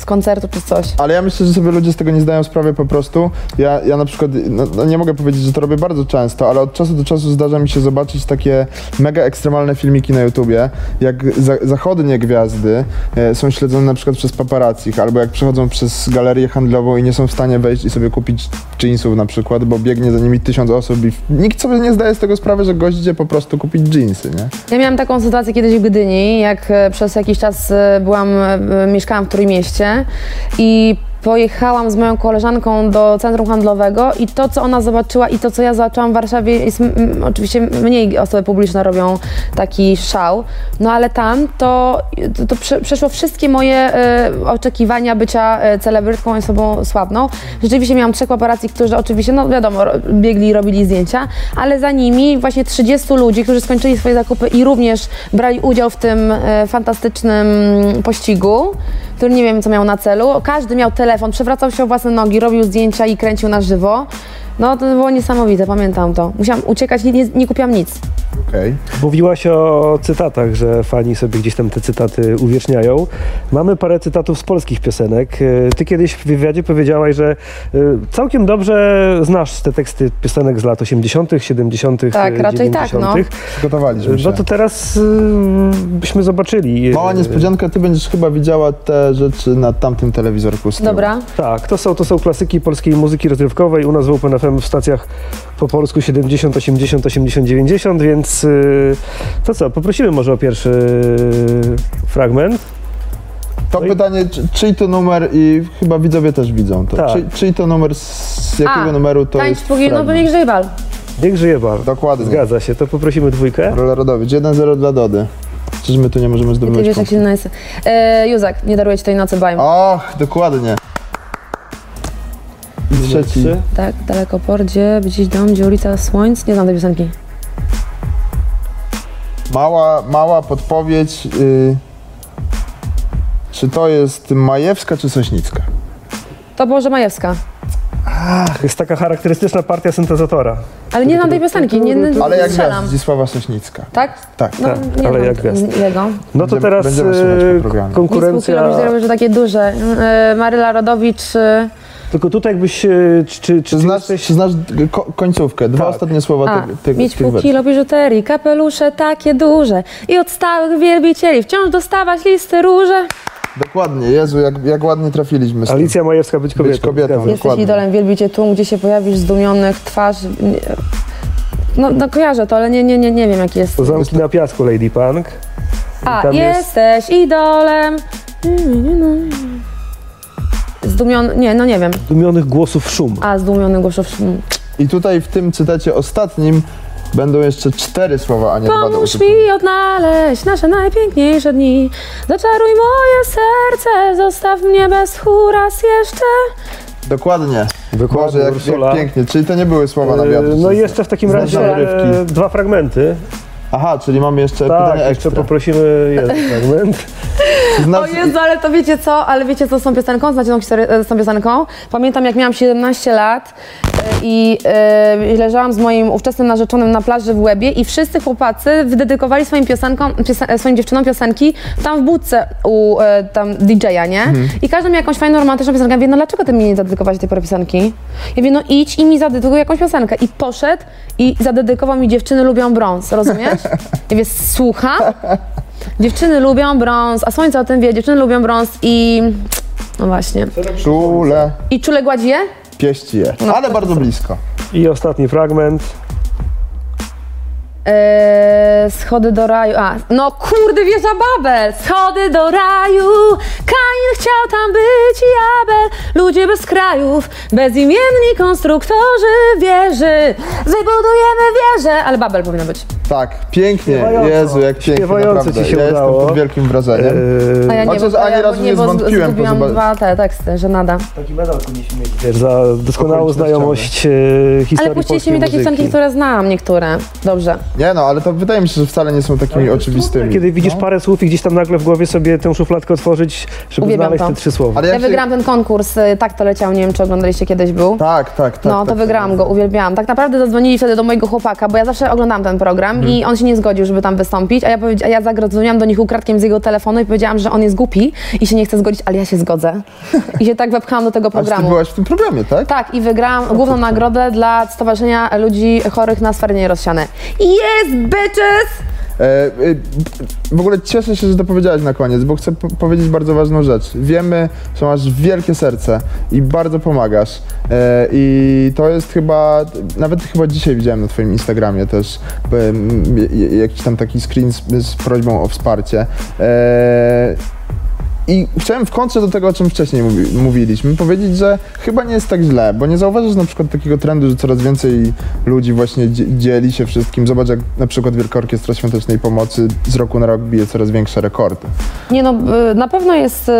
Z koncertu czy coś. Ale ja myślę, że sobie ludzie z tego nie zdają sprawy po prostu. Ja, ja na przykład, no, no nie mogę powiedzieć, że to robię bardzo często, ale od czasu do czasu zdarza mi się zobaczyć takie mega ekstremalne filmiki na YouTubie, jak za, zachodnie gwiazdy e, są śledzone na przykład przez paparazzich, albo jak przechodzą przez galerię handlową i nie są w stanie wejść i sobie kupić jeansów na przykład, bo biegnie za nimi tysiąc osób i nikt sobie nie zdaje z tego sprawy, że gość idzie po prostu kupić jeansy, nie? Ja miałam taką sytuację kiedyś w Gdyni, jak e, przez jakiś czas e, byłam, e, mieszkałam w Trójmieście i pojechałam z moją koleżanką do centrum handlowego i to, co ona zobaczyła i to, co ja zobaczyłam w Warszawie, jest, oczywiście mniej osoby publiczne robią taki szał, no ale tam to, to, to prze, przeszło wszystkie moje e, oczekiwania bycia e, celebrytką i osobą sławną. Rzeczywiście miałam trzech paparazzi, którzy oczywiście, no wiadomo, biegli i robili zdjęcia, ale za nimi właśnie 30 ludzi, którzy skończyli swoje zakupy i również brali udział w tym e, fantastycznym pościgu, który nie wiem, co miał na celu. Każdy miał telefon, przewracał się o własne nogi, robił zdjęcia i kręcił na żywo. No to było niesamowite, pamiętam to. Musiałam uciekać, nie, nie, kupiłam nic. Okej. Mówiłaś o cytatach, że fani sobie gdzieś tam te cytaty uwieczniają. Mamy parę cytatów z polskich piosenek. E, Ty kiedyś w wywiadzie powiedziałaś, że e, całkiem dobrze znasz te teksty piosenek z lat 80., 70., Tak, e, raczej tak, 90.. no. Przygotowaliśmy się. No to teraz y, byśmy zobaczyli. Mała e, niespodzianka, ty będziesz chyba widziała te rzeczy na tamtym telewizorku z tyłu. Dobra. Tak, to są, to są klasyki polskiej muzyki rozrywkowej. U nas w Open FM w stacjach po polsku 70, 80, 80, 90, więc y, to co, poprosimy może o pierwszy fragment. To No i- pytanie, czy, czyj to numer i chyba widzowie też widzą to. Tak. Czy, czyj to numer, z jakiego A, numeru to Tańcz jest długi, no niech żyje bal. Niech żyje bar. Dokładnie. Zgadza się, to poprosimy dwójkę. Rola Rodowicz, 1-0 dla Dody. Czyż my tu nie możemy Ty zdobyć wiesz, jak się nazywa. E, Józek, nie daruję ci tej nocy bajm. Och, dokładnie. I trzeci. Tak, daleko pordzie, gdzieś dom, gdzie ulica Słońc. Nie znam tej piosenki. Mała, mała podpowiedź. Y, czy to jest Majewska czy Sośnicka? To Boże Majewska. Jest taka charakterystyczna partia syntezatora. Ale nie znam tej piosenki, nie, nie Ale jak strzelam. gwiazd, Zdzisława Sośnicka. Tak? Tak. No, Tak, nie ale znam jak gwiazd. jego. No to Będziemy- teraz będziemy słuchać e, programie. konkurencja. Konkurencja. robisz, że takie duże. E, Maryla Rodowicz. Tylko tutaj jakbyś, e, czy, czy, znasz, jesteś... znasz ko końcówkę? Dwa Tak. ostatnie słowa a, tych, tych, mieć tych pół wersji. kilo biżuterii, kapelusze takie duże i od stałych wielbicieli wciąż dostawać listy róże. Dokładnie, Jezu, jak, jak ładnie trafiliśmy z. Alicja Majewska być kobietą. Być kobietą. Jesteś Dokładnie. idolem, wielbicie tłum, gdzie się pojawisz zdumionych twarz. No, no kojarzę to, ale nie, nie, nie, nie wiem jaki jest. Zamki na piasku Lady Punk. A, tam jest- jesteś idolem. Zdumiony, nie, no nie wiem. Dumionych głosów szum. A, zdumiony głosów. mm. I tutaj w tym cytacie ostatnim będą jeszcze cztery słowa, a nie dwa do Pomóż mi odnaleźć nasze najpiękniejsze dni. Zaczaruj moje serce, zostaw mnie bez raz jeszcze. Dokładnie. Dokładnie, Boże, jak, jak pięknie. Czyli to nie były słowa na E, wiatr. No i jeszcze w takim razie e, dwa fragmenty. Aha, czyli mamy jeszcze Tak, pytanie jeszcze ekstra. poprosimy jeden fragment. Znasz, O Jezu, ale to wiecie co? Ale wiecie co z tą piosenką? Znacie tą historię e, z tą piosenką? Pamiętam jak miałam 17 lat e, i e, leżałam z moim ówczesnym narzeczonym na plaży w Łebie i wszyscy chłopacy wydedykowali swoim piosenkom, piosen, swoim dziewczynom piosenki tam w budce u tam DJ-a, nie? I każdy miał jakąś fajną, romantyczną piosenkę. Ja mówię, no dlaczego ty mi nie zadedykowałeś tej piosenki? Ja mówię, no idź i mi zadedykuj jakąś piosenkę. I poszedł i zadedykował mi Dziewczyny lubią brąz, rozumiesz? Ja mówię, słucham? Dziewczyny lubią brąz, a słońce o tym wie, dziewczyny lubią brąz i... No właśnie. czule I czule gładzi je? pieści je. No, Ale bardzo blisko. I ostatni fragment. Eee, schody do raju. A, no kurde, wieża Babel! Schody do raju! Kain chciał tam być i Abel. Ludzie bez krajów, bezimienni konstruktorzy wieży. Wybudujemy wieżę! Ale Babel powinno być. Tak, pięknie. Śpiewająco. Jezu, jak pięknie, Śpiewająco naprawdę. ci się ja udało. jestem pod wielkim wrażeniem. E, A ja nie, Chociaż bo, ani ja, razu nie bo zwątpiłem zgubiłam zoba- dwa te teksty, że nada. Taki medal powinniśmy mieć. Wiesz, za doskonałą znajomość e, historii Ale puściliście mi takie muzyki. piosenki, które znam, niektóre. Dobrze. Nie no, ale to wydaje mi się, że wcale nie są takimi oczywistymi. Kiedy widzisz no. parę słów i gdzieś tam nagle w głowie sobie tę szufladkę otworzyć, żeby Uwielbiam znaleźć to. te trzy słowa. Ale Ja się... wygrałam ten konkurs, y, tak to leciał, nie wiem czy oglądaliście kiedyś był. Tak, tak, tak. no, tak, to wygrałam tak. go, uwielbiałam. Tak naprawdę zadzwonili wtedy do mojego chłopaka, bo ja zawsze oglądałam ten program tam i on się nie zgodził, żeby tam wystąpić, a ja, a ja zagrozumiałam do nich ukradkiem z jego telefonu i powiedziałam, że on jest głupi i się nie chce zgodzić, ale ja się zgodzę. I się tak wepchałam do tego A czy ty programu. byłaś w tym programie, tak? Tak, i wygrałam główną nagrodę dla Stowarzyszenia Ludzi Chorych na Stwardnienie Rozsiane. Yes, bitches! E, e, w ogóle cieszę się, że to powiedziałaś na koniec, bo chcę po- powiedzieć bardzo ważną rzecz. Wiemy, że masz wielkie serce i bardzo pomagasz. E, I to jest chyba, nawet chyba dzisiaj widziałem na twoim Instagramie też j- jakiś tam taki screen z, z prośbą o wsparcie. I chciałem w kontrze do tego, o czym wcześniej mówi, mówiliśmy, powiedzieć, że chyba nie jest tak źle, bo nie zauważysz na przykład takiego trendu, że coraz więcej ludzi właśnie dzie- dzieli się wszystkim. Zobacz, jak na przykład Wielka Orkiestra Świątecznej Pomocy z roku na rok bije coraz większe rekordy. Nie no, y, na pewno jest y,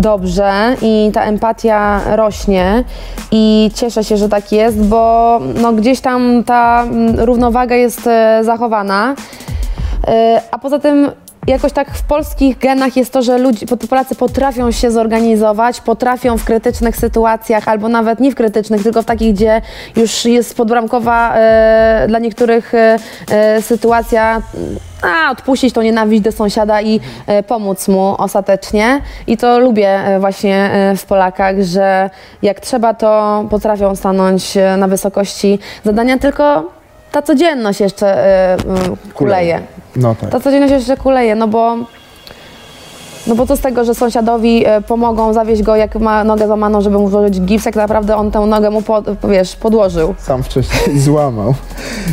dobrze i ta empatia rośnie i cieszę się, że tak jest, bo no, gdzieś tam ta mm, równowaga jest y, zachowana. Y, A poza tym jakoś tak w polskich genach jest to, że ludzie, po- Polacy potrafią się zorganizować, potrafią w krytycznych sytuacjach, albo nawet nie w krytycznych, tylko w takich, gdzie już jest podbramkowa e, dla niektórych e, e, sytuacja, a odpuścić tą nienawiść do sąsiada i e, pomóc mu ostatecznie. I to lubię e, właśnie e, w Polakach, że jak trzeba, to potrafią stanąć na wysokości zadania, tylko ta codzienność jeszcze kuleje. No tak. Ta codzienność jeszcze kuleje, no bo no bo co z tego, że sąsiadowi e, pomogą zawieźć go, jak ma nogę złamaną, żeby mu włożyć gips, naprawdę on tę nogę mu, pod, wiesz, podłożył. Sam wcześniej złamał.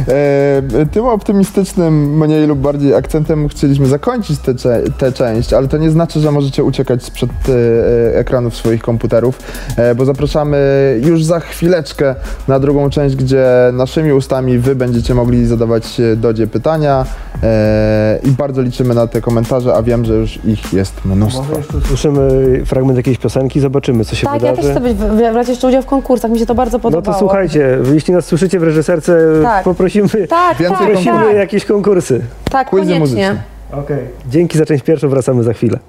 E, tym optymistycznym, mniej lub bardziej akcentem chcieliśmy zakończyć tę tę część, ale to nie znaczy, że możecie uciekać sprzed e, ekranów swoich komputerów, e, bo zapraszamy już za chwileczkę na drugą część, gdzie naszymi ustami wy będziecie mogli zadawać e, Dodzie pytania e, i bardzo liczymy na te komentarze, a wiem, że już ich jest mnóstwo. Może jeszcze słyszymy fragment jakiejś piosenki, zobaczymy, co się Tak, ja wydarzy. też chcę być, brać jeszcze udział w konkursach, mi się to bardzo no podobało. to słuchajcie, jeśli nas słyszycie w reżyserce, Tak. poprosimy, Tak, tak, prosimy tak, jakieś konkursy. tak, Quizy koniecznie. Okej. Dzięki za część pierwszą, wracamy za chwilę.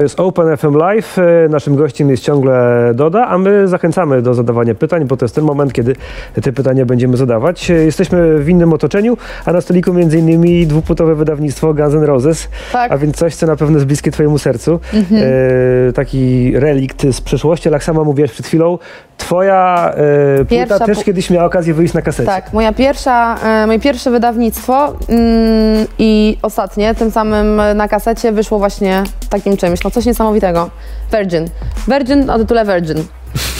To jest Open FM Live. E, Naszym gościem jest ciągle Doda, a my zachęcamy do zadawania pytań, bo to jest ten moment, kiedy te pytania będziemy zadawać. E, Jesteśmy w innym otoczeniu, a na stoliku między innymi dwupłytowe wydawnictwo Guns N' Roses, Tak. a więc coś, co na pewno jest bliskie twojemu sercu. E, taki relikt z przeszłości, ale jak sama mówiłaś przed chwilą, twoja e, płyta też pu- kiedyś miała okazję wyjść na kasecie. Tak, moja pierwsza, e, moje pierwsze wydawnictwo mm, i ostatnie, tym samym e, na kasecie wyszło właśnie takim czymś, no coś niesamowitego. Virgin. Virgin o tytule Virgin.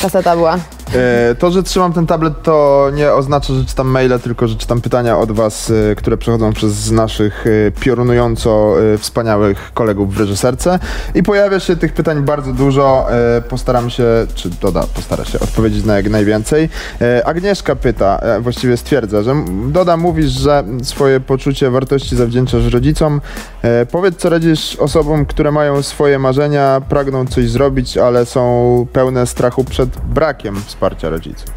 Kaseta była. E, To, że trzymam ten tablet, to nie oznacza, że czytam maile, tylko że czytam pytania od Was, e, które przechodzą przez naszych e, piorunująco wspaniałych kolegów w reżyserce. I pojawia się tych pytań bardzo dużo. Postaram się, czy Doda postara się odpowiedzieć na jak najwięcej. Agnieszka pyta, właściwie stwierdza, że Doda mówisz, że swoje poczucie wartości zawdzięczasz rodzicom. Powiedz, co radzisz osobom, które mają swoje marzenia, pragną coś zrobić, ale są pełne strachu przed brakiem wsparcia rodziców.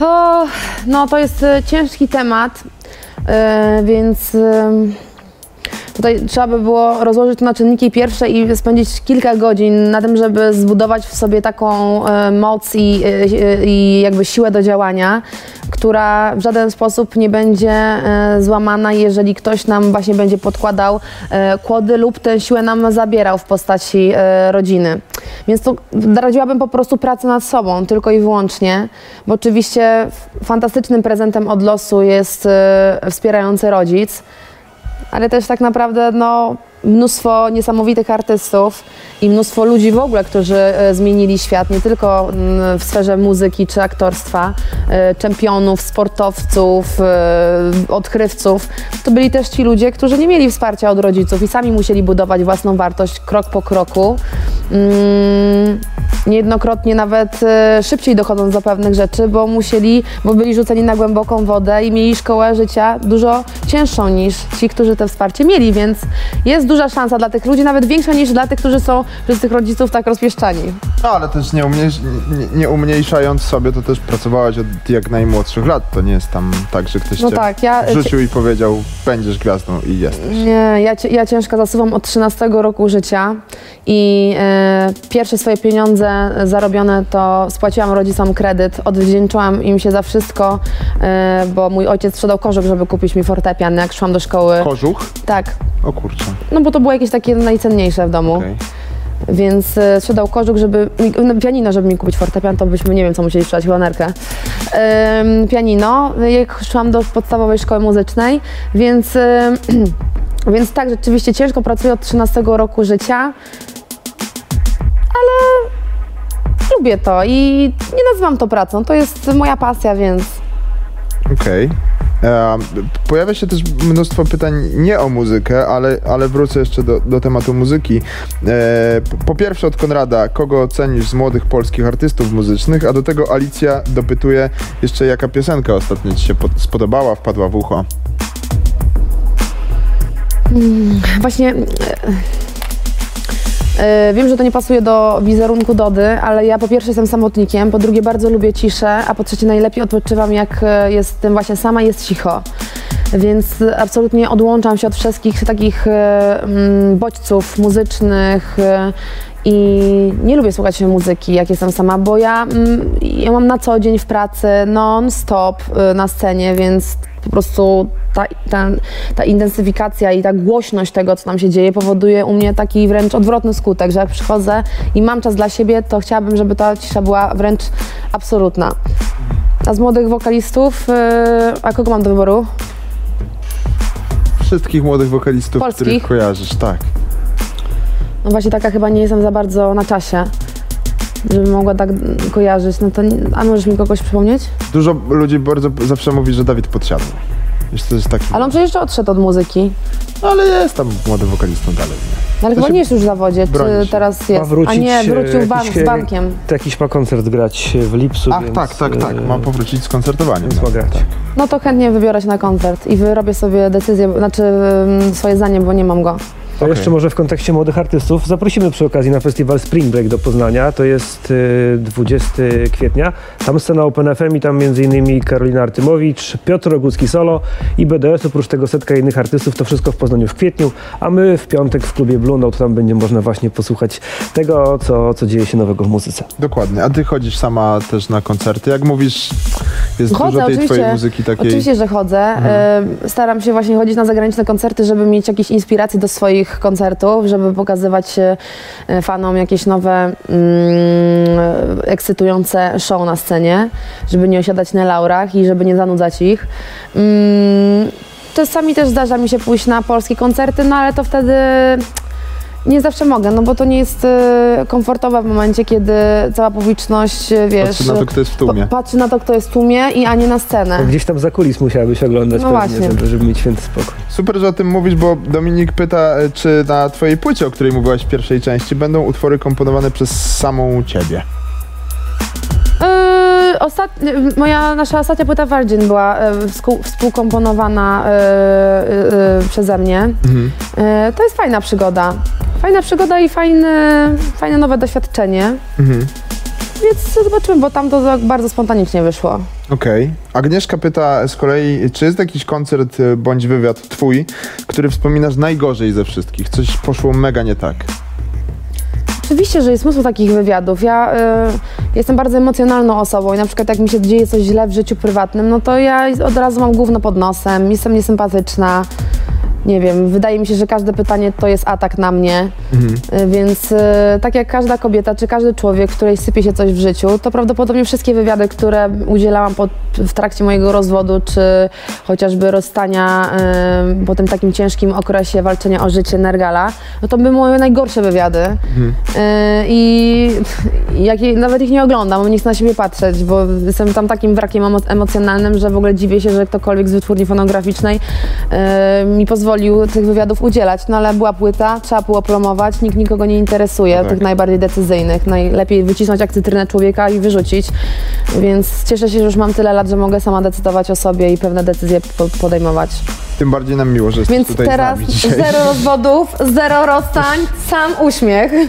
O, no to jest e, ciężki temat, e, więc e, tutaj trzeba by było rozłożyć to na czynniki pierwsze i spędzić kilka godzin na tym, żeby zbudować w sobie taką e, moc i, e, i jakby siłę do działania, która w żaden sposób nie będzie e, złamana, jeżeli ktoś nam właśnie będzie podkładał kłody lub tę siłę nam zabierał w postaci rodziny. Więc to radziłabym po prostu pracę nad sobą, tylko i wyłącznie, bo oczywiście fantastycznym prezentem od losu jest wspierający rodzic, ale też tak naprawdę no, mnóstwo niesamowitych artystów i mnóstwo ludzi w ogóle, którzy e, zmienili świat, nie tylko mm, w sferze muzyki czy aktorstwa, e, czempionów, sportowców, e, odkrywców. To byli też ci ludzie, którzy nie mieli wsparcia od rodziców i sami musieli budować własną wartość krok po kroku. Mm, Niejednokrotnie nawet szybciej dochodząc do pewnych rzeczy, bo musieli, bo byli rzuceni na głęboką wodę i mieli szkołę życia dużo cięższą niż ci, którzy to wsparcie mieli, więc jest duża szansa dla tych ludzi, nawet większa niż dla tych, którzy są przez tych rodziców tak rozpieszczani. No ale też nie, umniejsz, nie, nie umniejszając sobie, to też pracowałaś od jak najmłodszych lat. To nie jest tam tak, że ktoś No cię tak, ja... wrzucił i powiedział, będziesz gwiazdą i jesteś. Nie, ja, ja ciężko zasuwam od 13 roku życia i e, pierwsze swoje pieniądze zarobione to spłaciłam rodzicom kredyt, odwdzięczyłam im się za wszystko, e, bo mój ojciec sprzedał kożuch, żeby kupić mi fortepian, jak szłam do szkoły. Kożuch? tak, O kurczę, no bo to było jakieś takie najcenniejsze w domu, okej. więc e, sprzedał żeby, mi- no, pianino, żeby mi kupić fortepian, to byśmy nie wiem co musieli sprzedać, chyba nerkę. Ym, pianino, jak szłam do podstawowej szkoły muzycznej, więc, ym, więc tak, rzeczywiście ciężko pracuję od 13 roku życia, ale lubię to i nie nazywam to pracą, to jest moja pasja, więc Okej. E, Pojawia się też mnóstwo pytań nie o muzykę, ale, ale wrócę jeszcze do, do tematu muzyki. E, po- pierwsze od Konrada, kogo ocenisz z młodych polskich artystów muzycznych, a do tego Alicja dopytuje jeszcze jaka piosenka ostatnio ci się pod, spodobała, wpadła w ucho. Właśnie e, e, wiem, że to nie pasuje do wizerunku Dody, ale ja po pierwsze jestem samotnikiem, po drugie bardzo lubię ciszę, a po trzecie najlepiej odpoczywam jak e, jestem właśnie sama, jest cicho. Więc absolutnie odłączam się od wszystkich takich e, mm, bodźców muzycznych i nie lubię słuchać muzyki, jak jestem sama, bo ja, mm, ja mam na co dzień w pracy non-stop na scenie, więc po prostu ta, ta, ta intensyfikacja i ta głośność tego, co tam się dzieje, powoduje u mnie taki wręcz odwrotny skutek, że jak przychodzę i mam czas dla siebie, to chciałabym, żeby ta cisza była wręcz absolutna. A z młodych wokalistów, yy, a kogo mam do wyboru? Wszystkich młodych wokalistów, Polskich? których kojarzysz, tak. No właśnie taka chyba nie jestem za bardzo na czasie, żeby mogła tak kojarzyć. No to, nie- a możesz mi kogoś przypomnieć? Dużo ludzi bardzo zawsze mówi, że Dawid podsiadł. Jeszcze jest taki... Ale on przecież jeszcze odszedł od muzyki. No, ale jest tam młodym wokalistą dalej. Ale To chyba nie jest już w zawodzie, czy teraz Ma jest? wrócić, a nie, wrócił e, bank, jakiś, z bankiem. To jakiś ma koncert grać w lipcu, Ach, więc... tak, tak, tak. e, Ma powrócić z koncertowaniem. Więc ma grać. Tak. No to chętnie wybiorę się na koncert i wyrobię sobie decyzję, znaczy swoje zdanie, bo nie mam go. To Okej. jeszcze może w kontekście młodych artystów zaprosimy przy okazji na festiwal Spring Break do Poznania. To jest y, 20 kwietnia. Tam scena Open FM i tam m.in. Karolina Artymowicz, Piotr Rogucki solo i BDS, oprócz tego setka innych artystów. To wszystko w Poznaniu w kwietniu, a my w piątek w klubie Blue Note. Tam będzie można właśnie posłuchać tego, co, co dzieje się nowego w muzyce. Dokładnie. A ty chodzisz sama też na koncerty. Jak mówisz, jest Chodzę, dużo tej oczywiście. twojej muzyki takiej. Oczywiście, że chodzę. Ym, Staram się właśnie chodzić na zagraniczne koncerty, żeby mieć jakieś inspiracje do swoich koncertów, żeby pokazywać e, fanom jakieś nowe, mm, ekscytujące show na scenie, żeby nie osiadać na laurach i żeby nie zanudzać ich. Mm, Czasami też zdarza mi się pójść na polskie koncerty, no ale to wtedy nie zawsze mogę, no bo to nie jest e, komfortowe w momencie, kiedy cała publiczność, e, wiesz... Patrzy na to, kto jest w tłumie. pa- Patrzy na to, kto jest w tłumie, i, a nie na scenę. Gdzieś tam za kulis musiałabyś oglądać No pewnie, właśnie. żeby, żeby mieć święty spokój. Super, że o tym mówisz, bo Dominik pyta, e, czy na twojej płycie, o której mówiłaś w pierwszej części, będą utwory komponowane przez samą ciebie. Ostat... Moja, nasza ostatnia płyta Virgin była e, współ, współkomponowana e, e, e, przeze mnie. Mhm. E, to jest fajna przygoda. Fajna przygoda i fajne, fajne nowe doświadczenie. Mhm. Więc zobaczymy, bo tam to tak bardzo spontanicznie wyszło. Okej. Agnieszka pyta z kolei, czy jest jakiś koncert e, bądź wywiad twój, który wspominasz najgorzej ze wszystkich? Coś poszło mega nie tak. Oczywiście, że jest mnóstwo takich wywiadów. Ja y, jestem bardzo emocjonalną osobą i na przykład jak mi się dzieje coś źle w życiu prywatnym, no to ja od razu mam gówno pod nosem, jestem niesympatyczna. Nie wiem, wydaje mi się, że każde pytanie to jest atak na mnie, Y, więc y, tak jak każda kobieta czy każdy człowiek, której sypie się coś w życiu, to prawdopodobnie wszystkie wywiady, które udzielałam po, w trakcie mojego rozwodu, czy chociażby rozstania y, po tym takim ciężkim okresie walczenia o życie Nergala, no to były moje najgorsze wywiady. Y, I jak nawet ich nie oglądam, bo nie chcę na siebie patrzeć, bo jestem tam takim wrakiem emo- emocjonalnym, że w ogóle dziwię się, że ktokolwiek z wytwórni fonograficznej y, mi pozwoli pozwolił tych wywiadów udzielać. No ale była płyta, trzeba było promować, nikt nikogo nie interesuje, No tak. tych najbardziej decyzyjnych. Najlepiej wycisnąć jak cytrynę człowieka i wyrzucić. Więc cieszę się, że już mam tyle lat, że mogę sama decydować o sobie i pewne decyzje po- podejmować. Tym bardziej nam miło, że jesteś Więc tutaj teraz z nami dzisiaj. zero rozwodów, zero rozstań, sam uśmiech.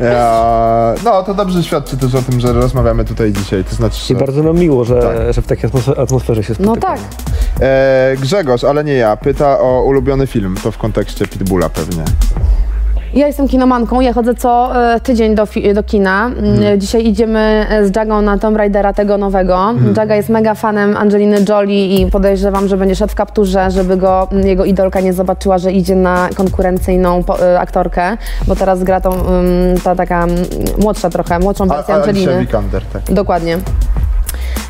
Ja, no, to dobrze świadczy też o tym, że rozmawiamy tutaj dzisiaj. To znaczy, I że... bardzo nam miło, że, Tak. że w takiej atmosferze, się No spotykamy. tak. E, Grzegorz, ale nie ja, pyta o ulubiony film. To w kontekście Pitbulla pewnie. Ja jestem kinomanką, ja chodzę co e, tydzień do, do kina. Mm, Mhm. Dzisiaj idziemy e, z Jagą na Tomb Raidera tego nowego. Mhm. Jaga jest mega fanem Angeliny Jolie i podejrzewam, że będzie szedł w kapturze, żeby go mm, jego idolka nie zobaczyła, że idzie na konkurencyjną e, aktorkę, bo teraz gra tą, mm, ta taka mm, młodsza trochę, młodszą A, wersję Alicia Angeliny. Vikander, tak. Dokładnie.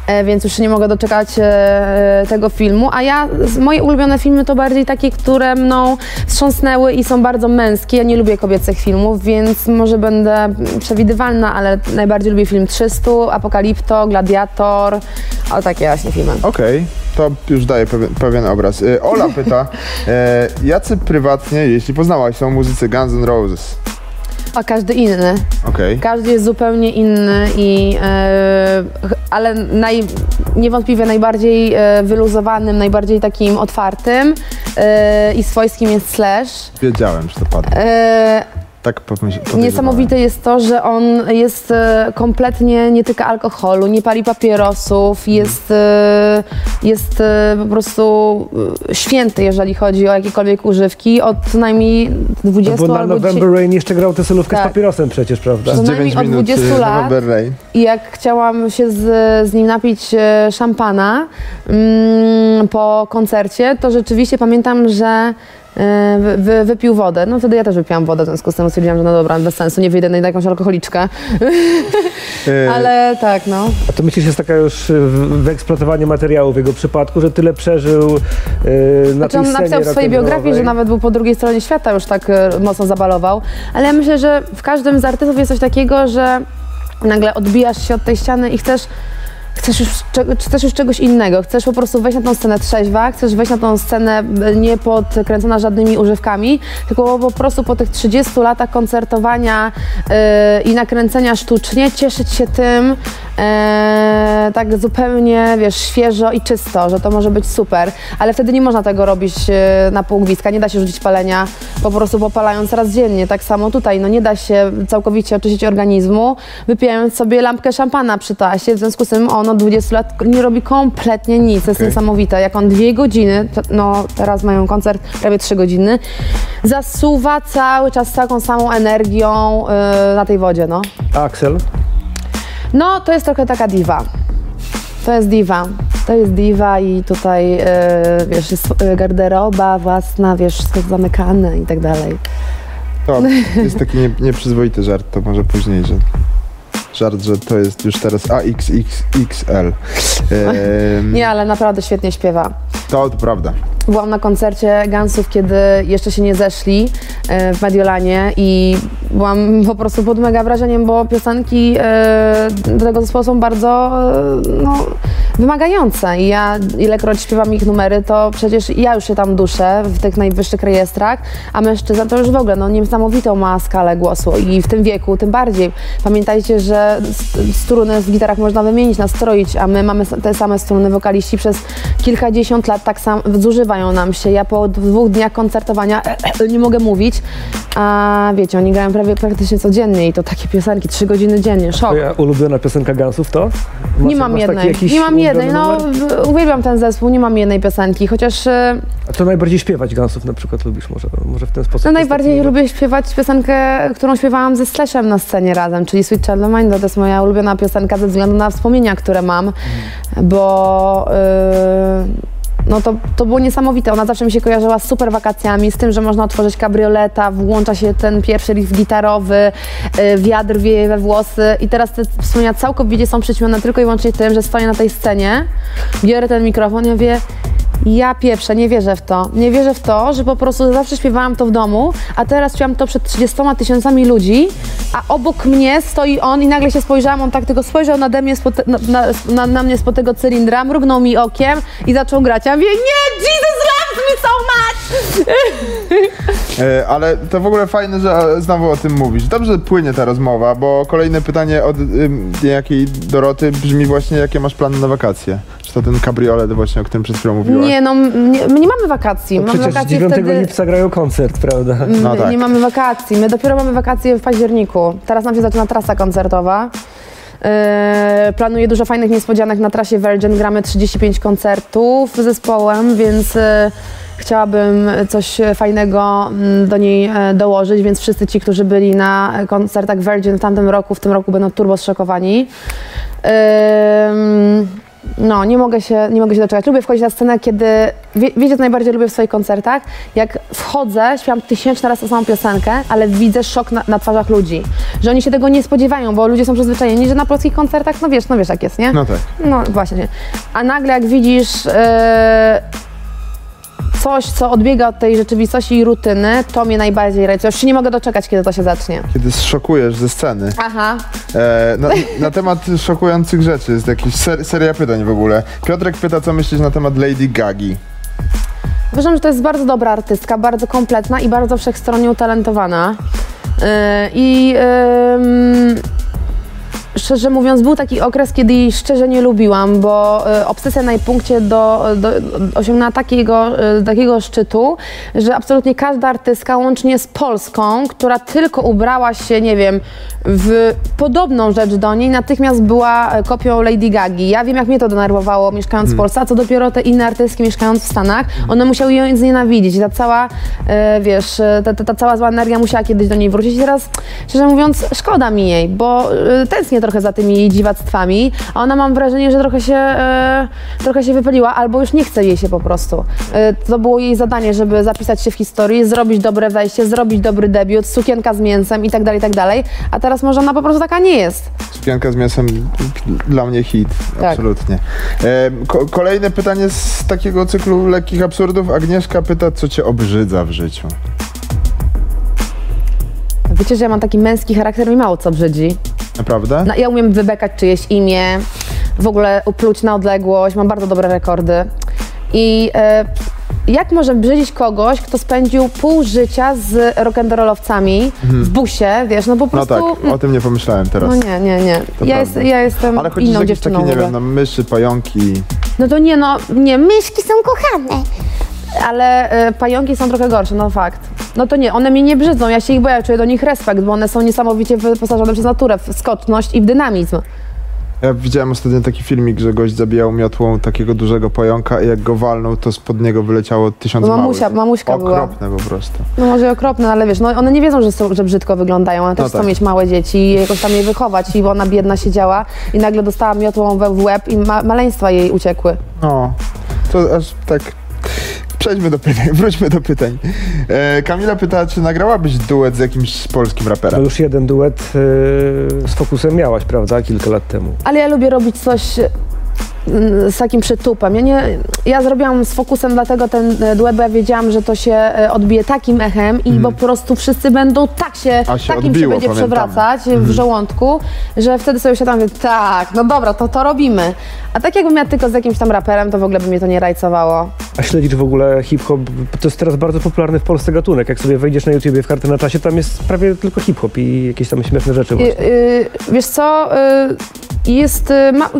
E, więc już nie mogę doczekać e, tego filmu. A ja, moje ulubione filmy to bardziej takie, które mną wstrząsnęły i są bardzo męskie. Ja nie lubię kobiecych filmów, więc może będę przewidywalna, ale najbardziej lubię film 300, Apokalipto, Gladiator, o takie właśnie filmy. Okej, to już daje pewien, pewien obraz. E, Ola pyta, e, jacy prywatnie, jeśli poznałaś, są muzycy Guns N' Roses? A każdy inny. Okej. Każdy jest zupełnie inny i e, ch- ale naj, niewątpliwie najbardziej e, wyluzowanym, najbardziej takim otwartym e, i swojskim jest Slash. Wiedziałem, że to padnie. E, Tak. Niesamowite jest to, że on jest e, kompletnie nie tyka alkoholu, nie pali papierosów, jest, e, jest e, po prostu święty, jeżeli chodzi o jakiekolwiek używki. Od co najmniej 20 No bo na albo November 10 Rain jeszcze grał tę solówkę Tak. z papierosem przecież, prawda? Co Z najmniej 9 od minut 20 y, lat. November Rain. I jak chciałam się z, z nim napić szampana mm, po koncercie, to rzeczywiście pamiętam, że wy, wy, wypił wodę. No wtedy ja też wypiłam wodę, w związku z tym stwierdziłam, że no dobra, bez sensu, nie wyjdę na jakąś alkoholiczkę. E, Ale tak, no. A to myślisz, jest taka już wyeksploatowanie materiału w jego przypadku, że tyle przeżył yy, na Znaczy on napisał w swojej biografii, że nawet był po drugiej stronie świata, już tak e, mocno zabalował. Ale ja myślę, że w każdym z artystów jest coś takiego, że nagle odbijasz się od tej ściany i chcesz Chcesz już, chcesz już czegoś innego, chcesz po prostu wejść na tą scenę trzeźwa, chcesz wejść na tą scenę e, nie podkręcona żadnymi używkami, tylko po prostu po tych 30 latach koncertowania e, i nakręcenia sztucznie cieszyć się tym e, tak zupełnie, wiesz, świeżo i czysto, że to może być super, ale wtedy nie można tego robić e, na pół gwizdka, nie da się rzucić palenia po prostu popalając raz dziennie, tak samo tutaj, no nie da się całkowicie oczyścić organizmu, wypijając sobie lampkę szampana przy tasie, w związku z tym on od 20 lat nie robi kompletnie nic, to jest niesamowite, jak on dwie godziny, no teraz mają koncert prawie trzy godziny, zasuwa cały czas taką samą energią e, na tej wodzie, no. Axel? No, to jest trochę taka diwa. To jest diwa. To jest diwa i tutaj, e, wiesz, jest e, garderoba własna, wiesz, wszystko zamykane i tak dalej. To jest taki nie, nieprzyzwoity żart, to może później, że żart, że to jest już teraz AXXXL. Ehm, Nie, ale naprawdę świetnie śpiewa. To, prawda. Byłam na koncercie Gansów, kiedy jeszcze się nie zeszli e, w Mediolanie i byłam po prostu pod mega wrażeniem, bo piosenki e, do tego zespołu są bardzo e, no, wymagające i ja ilekroć śpiewam ich numery, to przecież ja już się tam duszę w tych najwyższych rejestrach, a mężczyzna to już w ogóle no, niesamowitą ma skalę głosu i w tym wieku tym bardziej. Pamiętajcie, że struny w gitarach można wymienić, nastroić, a my mamy te same struny wokaliści przez kilkadziesiąt lat tak sam zużywają nam się. Ja po dwóch dniach koncertowania nie mogę mówić, a wiecie, oni grają prawie praktycznie codziennie i to takie piosenki, trzy godziny dziennie, szok. Twoja ulubiona piosenka Gunsów to? Masz, Nie mam jednej, nie mam jednej, no numer? uwielbiam ten zespół, nie mam jednej piosenki, chociaż e, A co najbardziej śpiewać Gunsów na przykład lubisz? Może, może w ten sposób? no, najbardziej lubię śpiewać piosenkę, którą śpiewałam ze Slashem na scenie razem, czyli Sweet Child of Mine, to jest moja ulubiona piosenka ze względu na wspomnienia, które mam, bo yy, no to, to było niesamowite. Ona zawsze mi się kojarzyła z super wakacjami, z tym, że można otworzyć kabrioleta, włącza się ten pierwszy riff gitarowy, yy, wiatr wieje we włosy i teraz te wspomnienia całkowicie są przyćmione tylko i wyłącznie tym, że stoję na tej scenie, biorę ten mikrofon i mówię ja pieprzę, nie wierzę w to. Nie wierzę w to, że po prostu zawsze śpiewałam to w domu, a teraz śpiewam to przed 30 tysiącami ludzi, a obok mnie stoi on i nagle się spojrzałam, on tak tylko spojrzał nade mnie spod, na, na, na, na mnie spod tego cylindra, mrugnął mi okiem i zaczął grać. Ja mówię, nie, Jesus me so much! E, ale to w ogóle fajne, że e, znowu o tym mówisz. Dobrze płynie ta rozmowa, bo kolejne pytanie od ym, jakiej Doroty brzmi właśnie, jakie masz plany na wakacje? Czy to ten kabriolet właśnie, o którym przed chwilą mówiłaś? Nie, no m- nie, my nie mamy wakacji. mamy No Przecież wakacje 9 wtedy... lipca grają koncert, prawda? My No tak. Nie mamy wakacji. My dopiero mamy wakacje w październiku. Teraz nam się zaczyna trasa koncertowa. Yy, planuję dużo fajnych niespodzianek na trasie Virgin. Gramy 35 koncertów z zespołem, więc yy, chciałabym coś fajnego mm, do niej e, dołożyć, więc wszyscy ci, którzy byli na koncertach Virgin w tamtym roku, w tym roku będą turbo zszokowani. Yy, no, nie mogę, się, nie mogę się doczekać. Lubię wchodzić na scenę, kiedy. Wie, wiecie, co najbardziej lubię w swoich koncertach? Jak wchodzę, śpiewam tysięczny raz tą samą piosenkę, ale widzę szok na, na twarzach ludzi. Że oni się tego nie spodziewają, bo ludzie są przyzwyczajeni, że na polskich koncertach, no wiesz, no wiesz jak jest, nie? No tak. No właśnie. A nagle jak widzisz e, coś, co odbiega od tej rzeczywistości i rutyny, to mnie najbardziej rajcuje. Już się nie mogę doczekać, kiedy to się zacznie. Kiedy zszokujesz ze sceny. Aha. E, na, na temat szokujących rzeczy jest jakiś ser, seria pytań w ogóle. Piotrek pyta, co myślisz na temat Lady Gagi. Uważam, że to jest bardzo dobra artystka, bardzo kompletna i bardzo wszechstronnie utalentowana. Yy, I ym, szczerze mówiąc, był taki okres, kiedy jej szczerze nie lubiłam, bo y, obsesja na jej punkcie do, do, osiągnęła takiego, y, takiego szczytu, że absolutnie każda artystka, łącznie z Polską, która tylko ubrała się, nie wiem, w podobną rzecz do niej, natychmiast była y, kopią Lady Gagi. Ja wiem, jak mnie to denerwowało mieszkając w Polsce, a co dopiero te inne artystki mieszkając w Stanach, one musiały ją znienawidzić. Ta cała, wiesz, ta, ta, ta cała zła energia musiała kiedyś do niej wrócić. I teraz, szczerze mówiąc, szkoda mi jej, bo tęsknię trochę za tymi jej dziwactwami, a ona mam wrażenie, że trochę się, y, trochę się wypaliła, albo już nie chce jej się po prostu. Y, to było jej zadanie, żeby zapisać się w historii, zrobić dobre wejście, zrobić dobry debiut, sukienka z mięsem i tak dalej, i tak dalej, a teraz może ona po prostu taka nie jest. Sukienka z mięsem dla mnie hit, Tak. absolutnie. E, ko, kolejne pytanie z takiego cyklu lekkich absurdów. Agnieszka pyta, co cię obrzydza w życiu. Wiecie, że ja mam taki męski charakter, mi mało co brzydzi. Naprawdę? No, ja umiem wybekać czyjeś imię, w ogóle upluć na odległość, mam bardzo dobre rekordy. I e, jak może brzydzić kogoś, kto spędził pół życia z rock'n'rollowcami w busie, wiesz, no po No prostu... tak, o tym nie pomyślałem teraz. No nie, nie, nie. To Ja, jest, ja jestem Ale chodzi inną dziewczyną takie, w nie wiem, no, myszy, pająki. No to nie, no, nie, myszki są kochane. Ale e, pająki są trochę gorsze, no fakt. No to nie, one mnie nie brzydzą, ja się ich boję, czuję do nich respekt, bo one są niesamowicie wyposażone przez naturę w skoczność i w dynamizm. Ja widziałem ostatnio taki filmik, że gość zabijał miotłą takiego dużego pająka i jak go walnął, to spod niego wyleciało tysiąc No mamusia- małych. mamuśka była. Okropne po prostu. No może okropne, ale wiesz, no one nie wiedzą, że, są, że brzydko wyglądają, one też No chcą tak. mieć małe dzieci i jakoś tam je wychować i bo ona biedna siedziała i nagle dostała miotłą we w łeb i ma, maleństwa jej uciekły. No, to aż tak... Przejdźmy do pytań, wróćmy do pytań. E, Kamila pyta, czy nagrałabyś duet z jakimś polskim To raperem? już jeden duet y, z Fokusem miałaś, prawda, kilka lat temu. Ale ja lubię robić coś z takim przytupem. Ja, nie, ja zrobiłam z fokusem dlatego ten e, duet, bo ja wiedziałam, że to się e, odbije takim echem i po prostu wszyscy będą tak się, Mhm. A się takim odbiło, się będzie pamiętamy. Mhm. przewracać w żołądku, że wtedy sobie siadam i mówię, tak, no dobra, to to robimy. A tak jakbym miała tylko z jakimś tam raperem, to w ogóle by mnie to nie rajcowało. A śledzisz w ogóle hip-hop? To jest teraz bardzo popularny w Polsce gatunek. Jak sobie wejdziesz na YouTubie w kartę na czasie, tam jest prawie tylko hip-hop i jakieś tam śmieszne rzeczy Y, właśnie. y, wiesz co, y, jest, y, ma,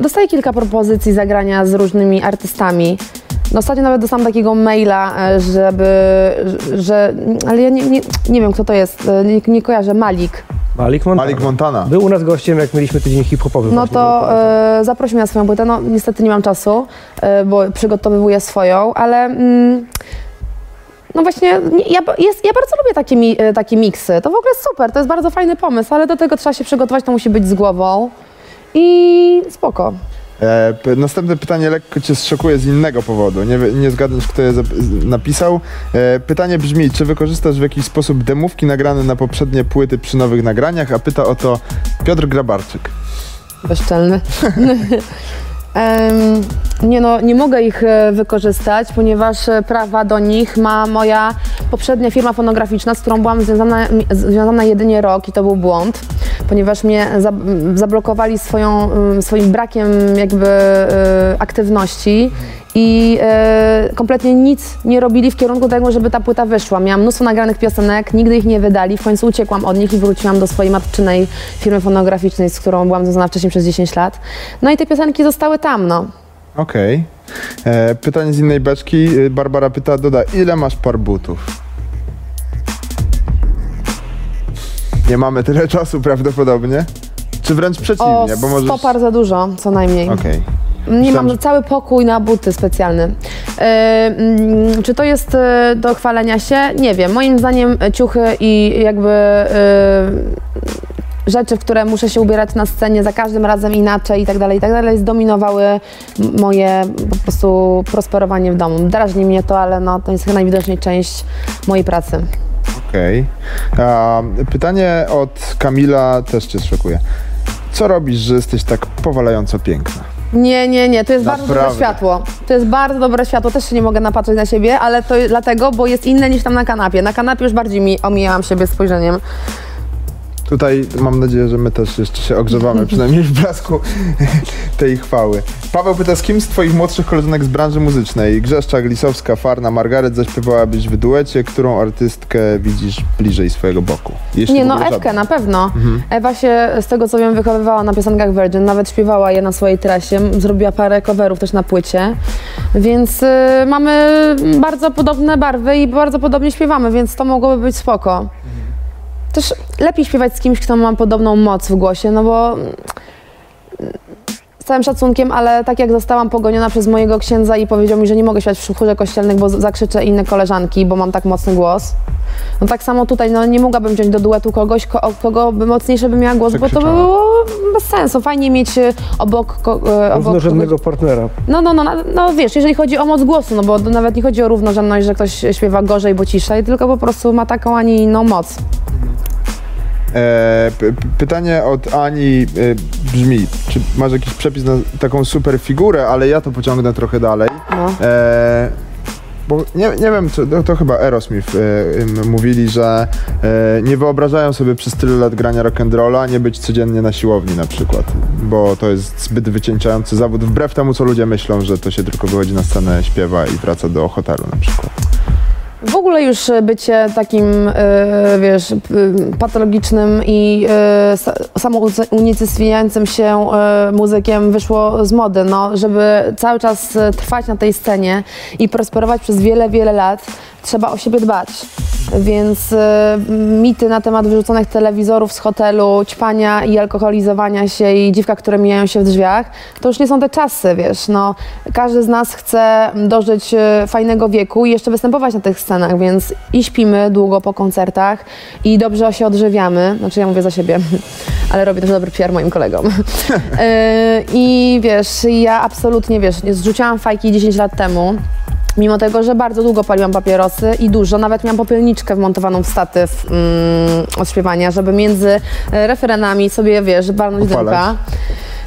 dostaję kilka propozycji zagrania z różnymi artystami. No, ostatnio nawet dostałam takiego maila, e, żeby, że, ale ja nie, nie, nie wiem kto to jest, e, nie, nie kojarzę, Malik. Malik Montana. Malik Montana. Był u nas gościem, jak mieliśmy tydzień hip-hopowy. No to e, zaproś mnie na swoją płytę, no niestety nie mam czasu, e, bo przygotowywuję swoją, ale... Mm, no właśnie, nie- ja, jest, ja bardzo lubię takie, mi, e, takie miksy. To w ogóle jest super, to jest bardzo fajny pomysł, ale do tego trzeba się przygotować, to musi być z głową. I spoko. E, następne pytanie lekko cię zszokuje z innego powodu. Nie, nie zgadniesz, kto je napisał. E, pytanie brzmi, czy wykorzystasz w jakiś sposób demówki nagrane na poprzednie płyty przy nowych nagraniach? A pyta o to Piotr Grabarczyk. bezczelny. Em, nie no, nie mogę ich e, wykorzystać, ponieważ e, prawa do nich ma moja poprzednia firma fonograficzna, z którą byłam związana, związana jedynie rok i to był błąd. ponieważ mnie za, zablokowali swoją, swoim brakiem jakby y, aktywności i kompletnie nic nie robili w kierunku tego, żeby ta płyta wyszła. Miałam mnóstwo nagranych piosenek, nigdy ich nie wydali, w końcu uciekłam od nich i wróciłam do swojej matczynej firmy fonograficznej, z którą byłam związana wcześniej przez 10 lat. No i te piosenki zostały tam, no. Okej. E, Pytanie z innej beczki. Y, Barbara pyta, Doda, ile masz par butów? Nie mamy tyle czasu prawdopodobnie. Czy wręcz O przeciwnie, bo możesz... 100 par za dużo, co najmniej. Okej. Nie Myślałam, mam że- cały pokój na buty specjalny. E, mm, czy to jest e, do chwalenia się? Nie wiem. Moim zdaniem e, ciuchy i jakby e, rzeczy, w które muszę się ubierać na scenie za każdym razem inaczej i tak dalej, i tak dalej, zdominowały moje po prostu prosperowanie w domu. Drażni mnie to, ale no, to jest chyba najwidoczniej część mojej pracy. Okej. A, Pytanie od Kamila też cię szokuje. Co robisz, że jesteś tak powalająco piękna? Nie, nie, nie, to jest bardzo dobre Naprawdę. światło. To jest bardzo dobre światło, też się nie mogę napatrzeć na siebie, ale to dlatego, bo jest inne niż tam na kanapie. Na kanapie już bardziej mi omijałam siebie spojrzeniem. Tutaj mam nadzieję, że my też jeszcze się ogrzewamy, przynajmniej w blasku tej chwały. Paweł pyta, z kim z twoich młodszych koleżanek z branży muzycznej, Grzeszcza, Glisowska, Farna, Margaret, zaśpiewałabyś w duecie, którą artystkę widzisz bliżej swojego boku? Jeśli Nie, no Ewkę na pewno. Mhm. Ewa się, z tego co wiem, wychowywała na piosenkach Virgin, nawet śpiewała je na swojej trasie, zrobiła parę coverów też na płycie, więc y, mamy bardzo podobne barwy i bardzo podobnie śpiewamy, więc to mogłoby być spoko. Też lepiej śpiewać z kimś, kto ma podobną moc w głosie, no bo z całym szacunkiem, ale tak jak zostałam pogoniona przez mojego księdza i powiedział mi, że nie mogę śpiewać w chórze kościelnych, bo zakrzyczę inne koleżanki, bo mam tak mocny głos. No tak samo tutaj, no nie mogłabym wziąć do duetu kogoś, ko, kogo by mocniejszy by miała głos, bo to by było bez sensu. Fajnie mieć e, obok, ko, obok Równorzędnego partnera. no, no, no, no, no wiesz, jeżeli chodzi o moc głosu, no bo nawet nie chodzi o równorzędność, że ktoś śpiewa gorzej, bo ciszej, tylko po prostu ma taką, a nie inną moc. E, pytanie od Ani e, brzmi, czy masz jakiś przepis na taką super figurę, ale ja to pociągnę trochę dalej. No. E, bo nie, nie wiem, czy, to, to chyba Aerosmith mówili, że nie wyobrażają sobie przez tyle lat grania rock'n'rolla nie być codziennie na siłowni na przykład, bo to jest zbyt wycieńczający zawód, wbrew temu, co ludzie myślą, że to się tylko wychodzi na scenę, śpiewa i wraca do hotelu na przykład. W ogóle już bycie takim, e, wiesz, patologicznym i e, sa- samounicestwiającym się e, muzykiem wyszło z mody, no, żeby cały czas e, trwać na tej scenie i prosperować przez wiele, wiele lat, trzeba o siebie dbać. Więc e, mity na temat wyrzuconych telewizorów z hotelu, ćpania i alkoholizowania się i dziwka, które mijają się w drzwiach, to już nie są te czasy, wiesz, no. Każdy z nas chce dożyć e, fajnego wieku i jeszcze występować na tych scenach, więc i śpimy długo po koncertach i dobrze się odżywiamy, znaczy ja mówię za siebie, ale robię też dobry PR moim kolegom. E, I wiesz, ja absolutnie, wiesz, zrzuciłam fajki 10 lat temu, Mimo tego, że bardzo długo paliłam papierosy i dużo, nawet miałam popielniczkę wmontowaną w statyw mm, od śpiewania, żeby między e, referenami sobie, wiesz, Upalać. dymka.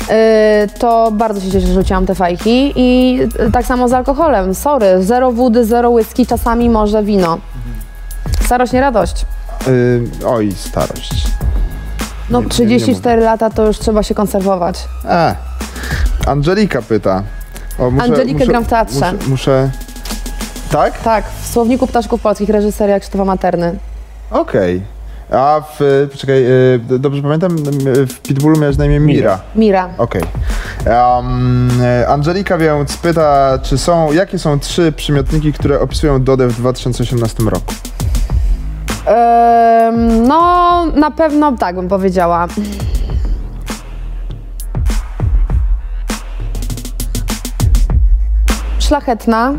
E, To bardzo się cieszę, że rzuciłam te fajki i e, tak samo z alkoholem. Sorry, zero wody, zero whisky, czasami może wino. Starość, nie radość. Y, oj, starość. No Nie- nie- nie 34 lata to już trzeba się konserwować. E. Angelika pyta. O, muszę, Angelikę muszę, gram w teatrze. Muszę, muszę... Tak? Tak, w Słowniku Ptaszków Polskich reżyseria Krzysztofa Materny. Okej. A w... Poczekaj, y, dobrze pamiętam, w Pitbullu miałeś na imię Mira. Mira. Okej. Angelika więc pyta, czy są, jakie są trzy przymiotniki, które opisują Dodę w 2018 roku? No, na pewno tak bym powiedziała. Szlachetna.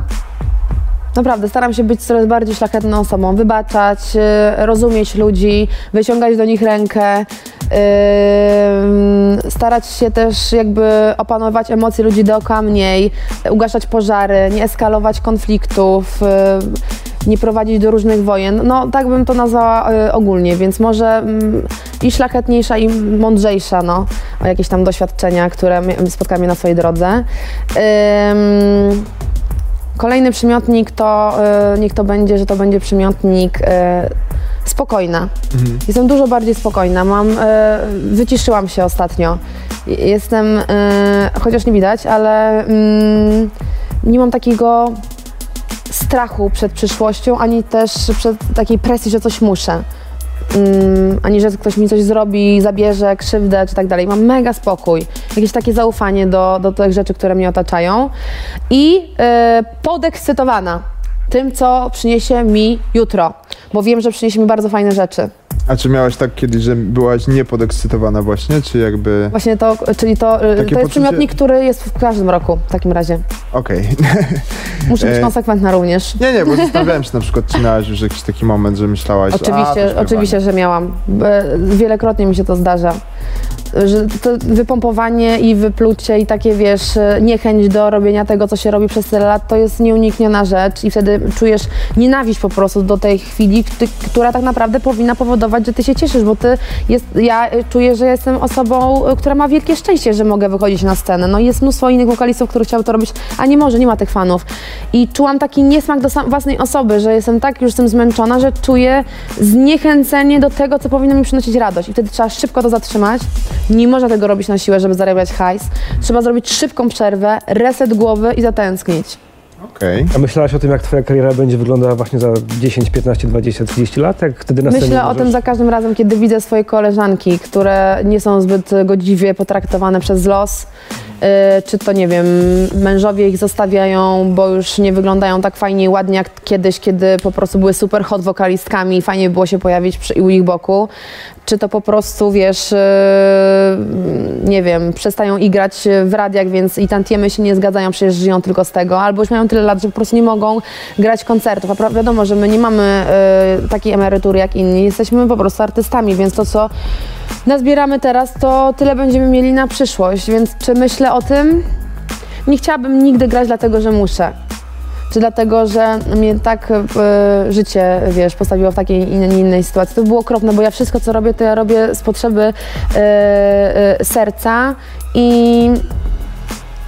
Naprawdę, staram się być coraz bardziej szlachetną osobą, wybaczać, y, rozumieć ludzi, wyciągać do nich rękę, ym, starać się też jakby opanować emocje ludzi dookoła mniej, ugaszać pożary, nie eskalować konfliktów, y, nie prowadzić do różnych wojen. No tak bym to nazwała y, ogólnie, więc może mm, i szlachetniejsza, i mądrzejsza, no, o jakieś tam doświadczenia, które spotkałam na swojej drodze. Kolejny przymiotnik to, y, niech to będzie, że to będzie przymiotnik y, spokojna. Jestem dużo bardziej spokojna. Mam, e, wyciszyłam się ostatnio. Jestem, chociaż nie widać, ale mm, nie mam takiego strachu przed przyszłością, ani też przed takiej presji, że coś muszę. Mm, ani że ktoś mi coś zrobi, zabierze krzywdę czy tak dalej. Mam mega spokój, jakieś takie zaufanie do, do tych rzeczy, które mnie otaczają i e, podekscytowana tym, co przyniesie mi jutro, bo wiem, że przyniesie mi bardzo fajne rzeczy. A czy miałaś tak kiedyś, że byłaś niepodekscytowana właśnie, czy jakby... Właśnie to, czyli to, e, to jest poczucie- przymiotnik, który jest w każdym roku w takim razie. Okej. Muszę być E, konsekwentna również. Nie, nie, bo zastanawiałem się na przykład, czy miałaś już jakiś taki moment, że myślałaś... Oczywiście, oczywiście, że miałam. E, Wielokrotnie mi się to zdarza. Że to wypompowanie i wyplucie i takie, wiesz, e, niechęć do robienia tego, co się robi przez tyle lat, to jest nieunikniona rzecz i wtedy czujesz nienawiść po prostu do tej chwili, która tak naprawdę powinna powodować, że ty się cieszysz, bo ty jest, ja e, czuję, że jestem osobą, e, która ma wielkie szczęście, że mogę wychodzić na scenę. No jest mnóstwo innych wokalistów, którzy chciały to robić, a nie może, nie ma tych fanów. I czułam taki niesmak do własnej osoby, że jestem tak już tym zmęczona, że czuję zniechęcenie do tego, co powinno mi przynosić radość. I wtedy trzeba szybko to zatrzymać. Nie można tego robić na siłę, żeby zarabiać hajs. Trzeba zrobić szybką przerwę, reset głowy i zatęsknić. Okej. A myślałaś o tym, jak twoja kariera będzie wyglądała właśnie za 10, 15, 20, 30 lat? Jak wtedy Myślę o możesz- tym za każdym razem, kiedy widzę swoje koleżanki, które nie są zbyt godziwie potraktowane przez los. Y, czy to, nie wiem, mężowie ich zostawiają, bo już nie wyglądają tak fajnie i ładnie jak kiedyś, kiedy po prostu były super hot wokalistkami i fajnie było się pojawić przy, u ich boku. Czy to po prostu, wiesz, y, nie wiem, przestają igrać w radiach, więc i tantiemy się nie zgadzają, przecież żyją tylko z tego, albo już mają tyle lat, że po prostu nie mogą grać koncertów. A wiadomo, że my nie mamy y, takiej emerytury jak inni, jesteśmy po prostu artystami, więc to, co nazbieramy teraz, to tyle będziemy mieli na przyszłość, więc czy myślę o tym? Nie chciałabym nigdy grać dlatego, że muszę. Czy dlatego, że mnie tak e, życie, wiesz, postawiło w takiej innej, innej sytuacji. To było okropne, bo ja wszystko, co robię, to ja robię z potrzeby e, e, serca i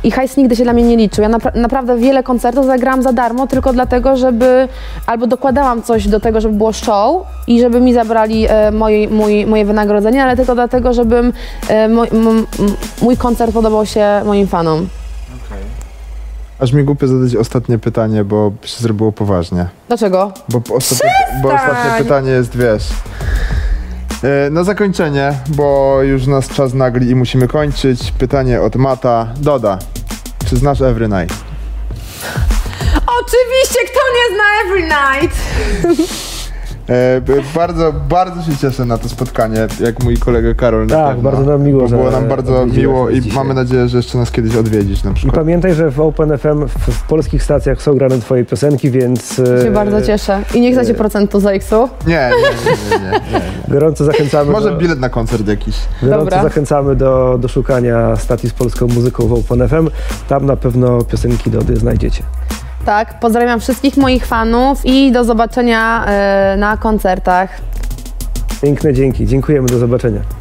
i hajs nigdy się dla mnie nie liczył. Ja napra- naprawdę wiele koncertów zagrałam za darmo, tylko dlatego, żeby albo dokładałam coś do tego, żeby było show i żeby mi zabrali moje, mój, moje wynagrodzenie, ale tylko dlatego, żebym mój koncert podobał się moim fanom. Aż mi głupio zadać ostatnie pytanie, bo się zrobiło poważnie. Dlaczego? Bo, ostatnie, bo ostatnie pytanie jest, wiesz... E, Na zakończenie, bo już nas czas nagli i musimy kończyć. Pytanie od Mata. Doda, czy znasz Every Night? Oczywiście, kto nie zna Every Night? E, bardzo, bardzo się cieszę na to spotkanie, jak mój kolega Karol na Tak, pewno. bardzo nam miło, Bo że było nam bardzo miło i dzisiaj. mamy nadzieję, że jeszcze nas kiedyś odwiedzisz na I przykład. pamiętaj, że w Open FM w, w polskich stacjach są grane twoje piosenki, więc e, Się bardzo cieszę. I nie chcecie procentu za X-u? Nie, nie, nie, nie, nie, nie. gorąco zachęcamy, Może do, bilet na koncert jakiś. gorąco Dobra. zachęcamy do, do szukania stacji z polską muzyką w Open FM. Tam na pewno piosenki Dody znajdziecie. Tak, pozdrawiam wszystkich moich fanów i do zobaczenia e, na koncertach. Piękne dzięki. Dziękujemy. Do zobaczenia.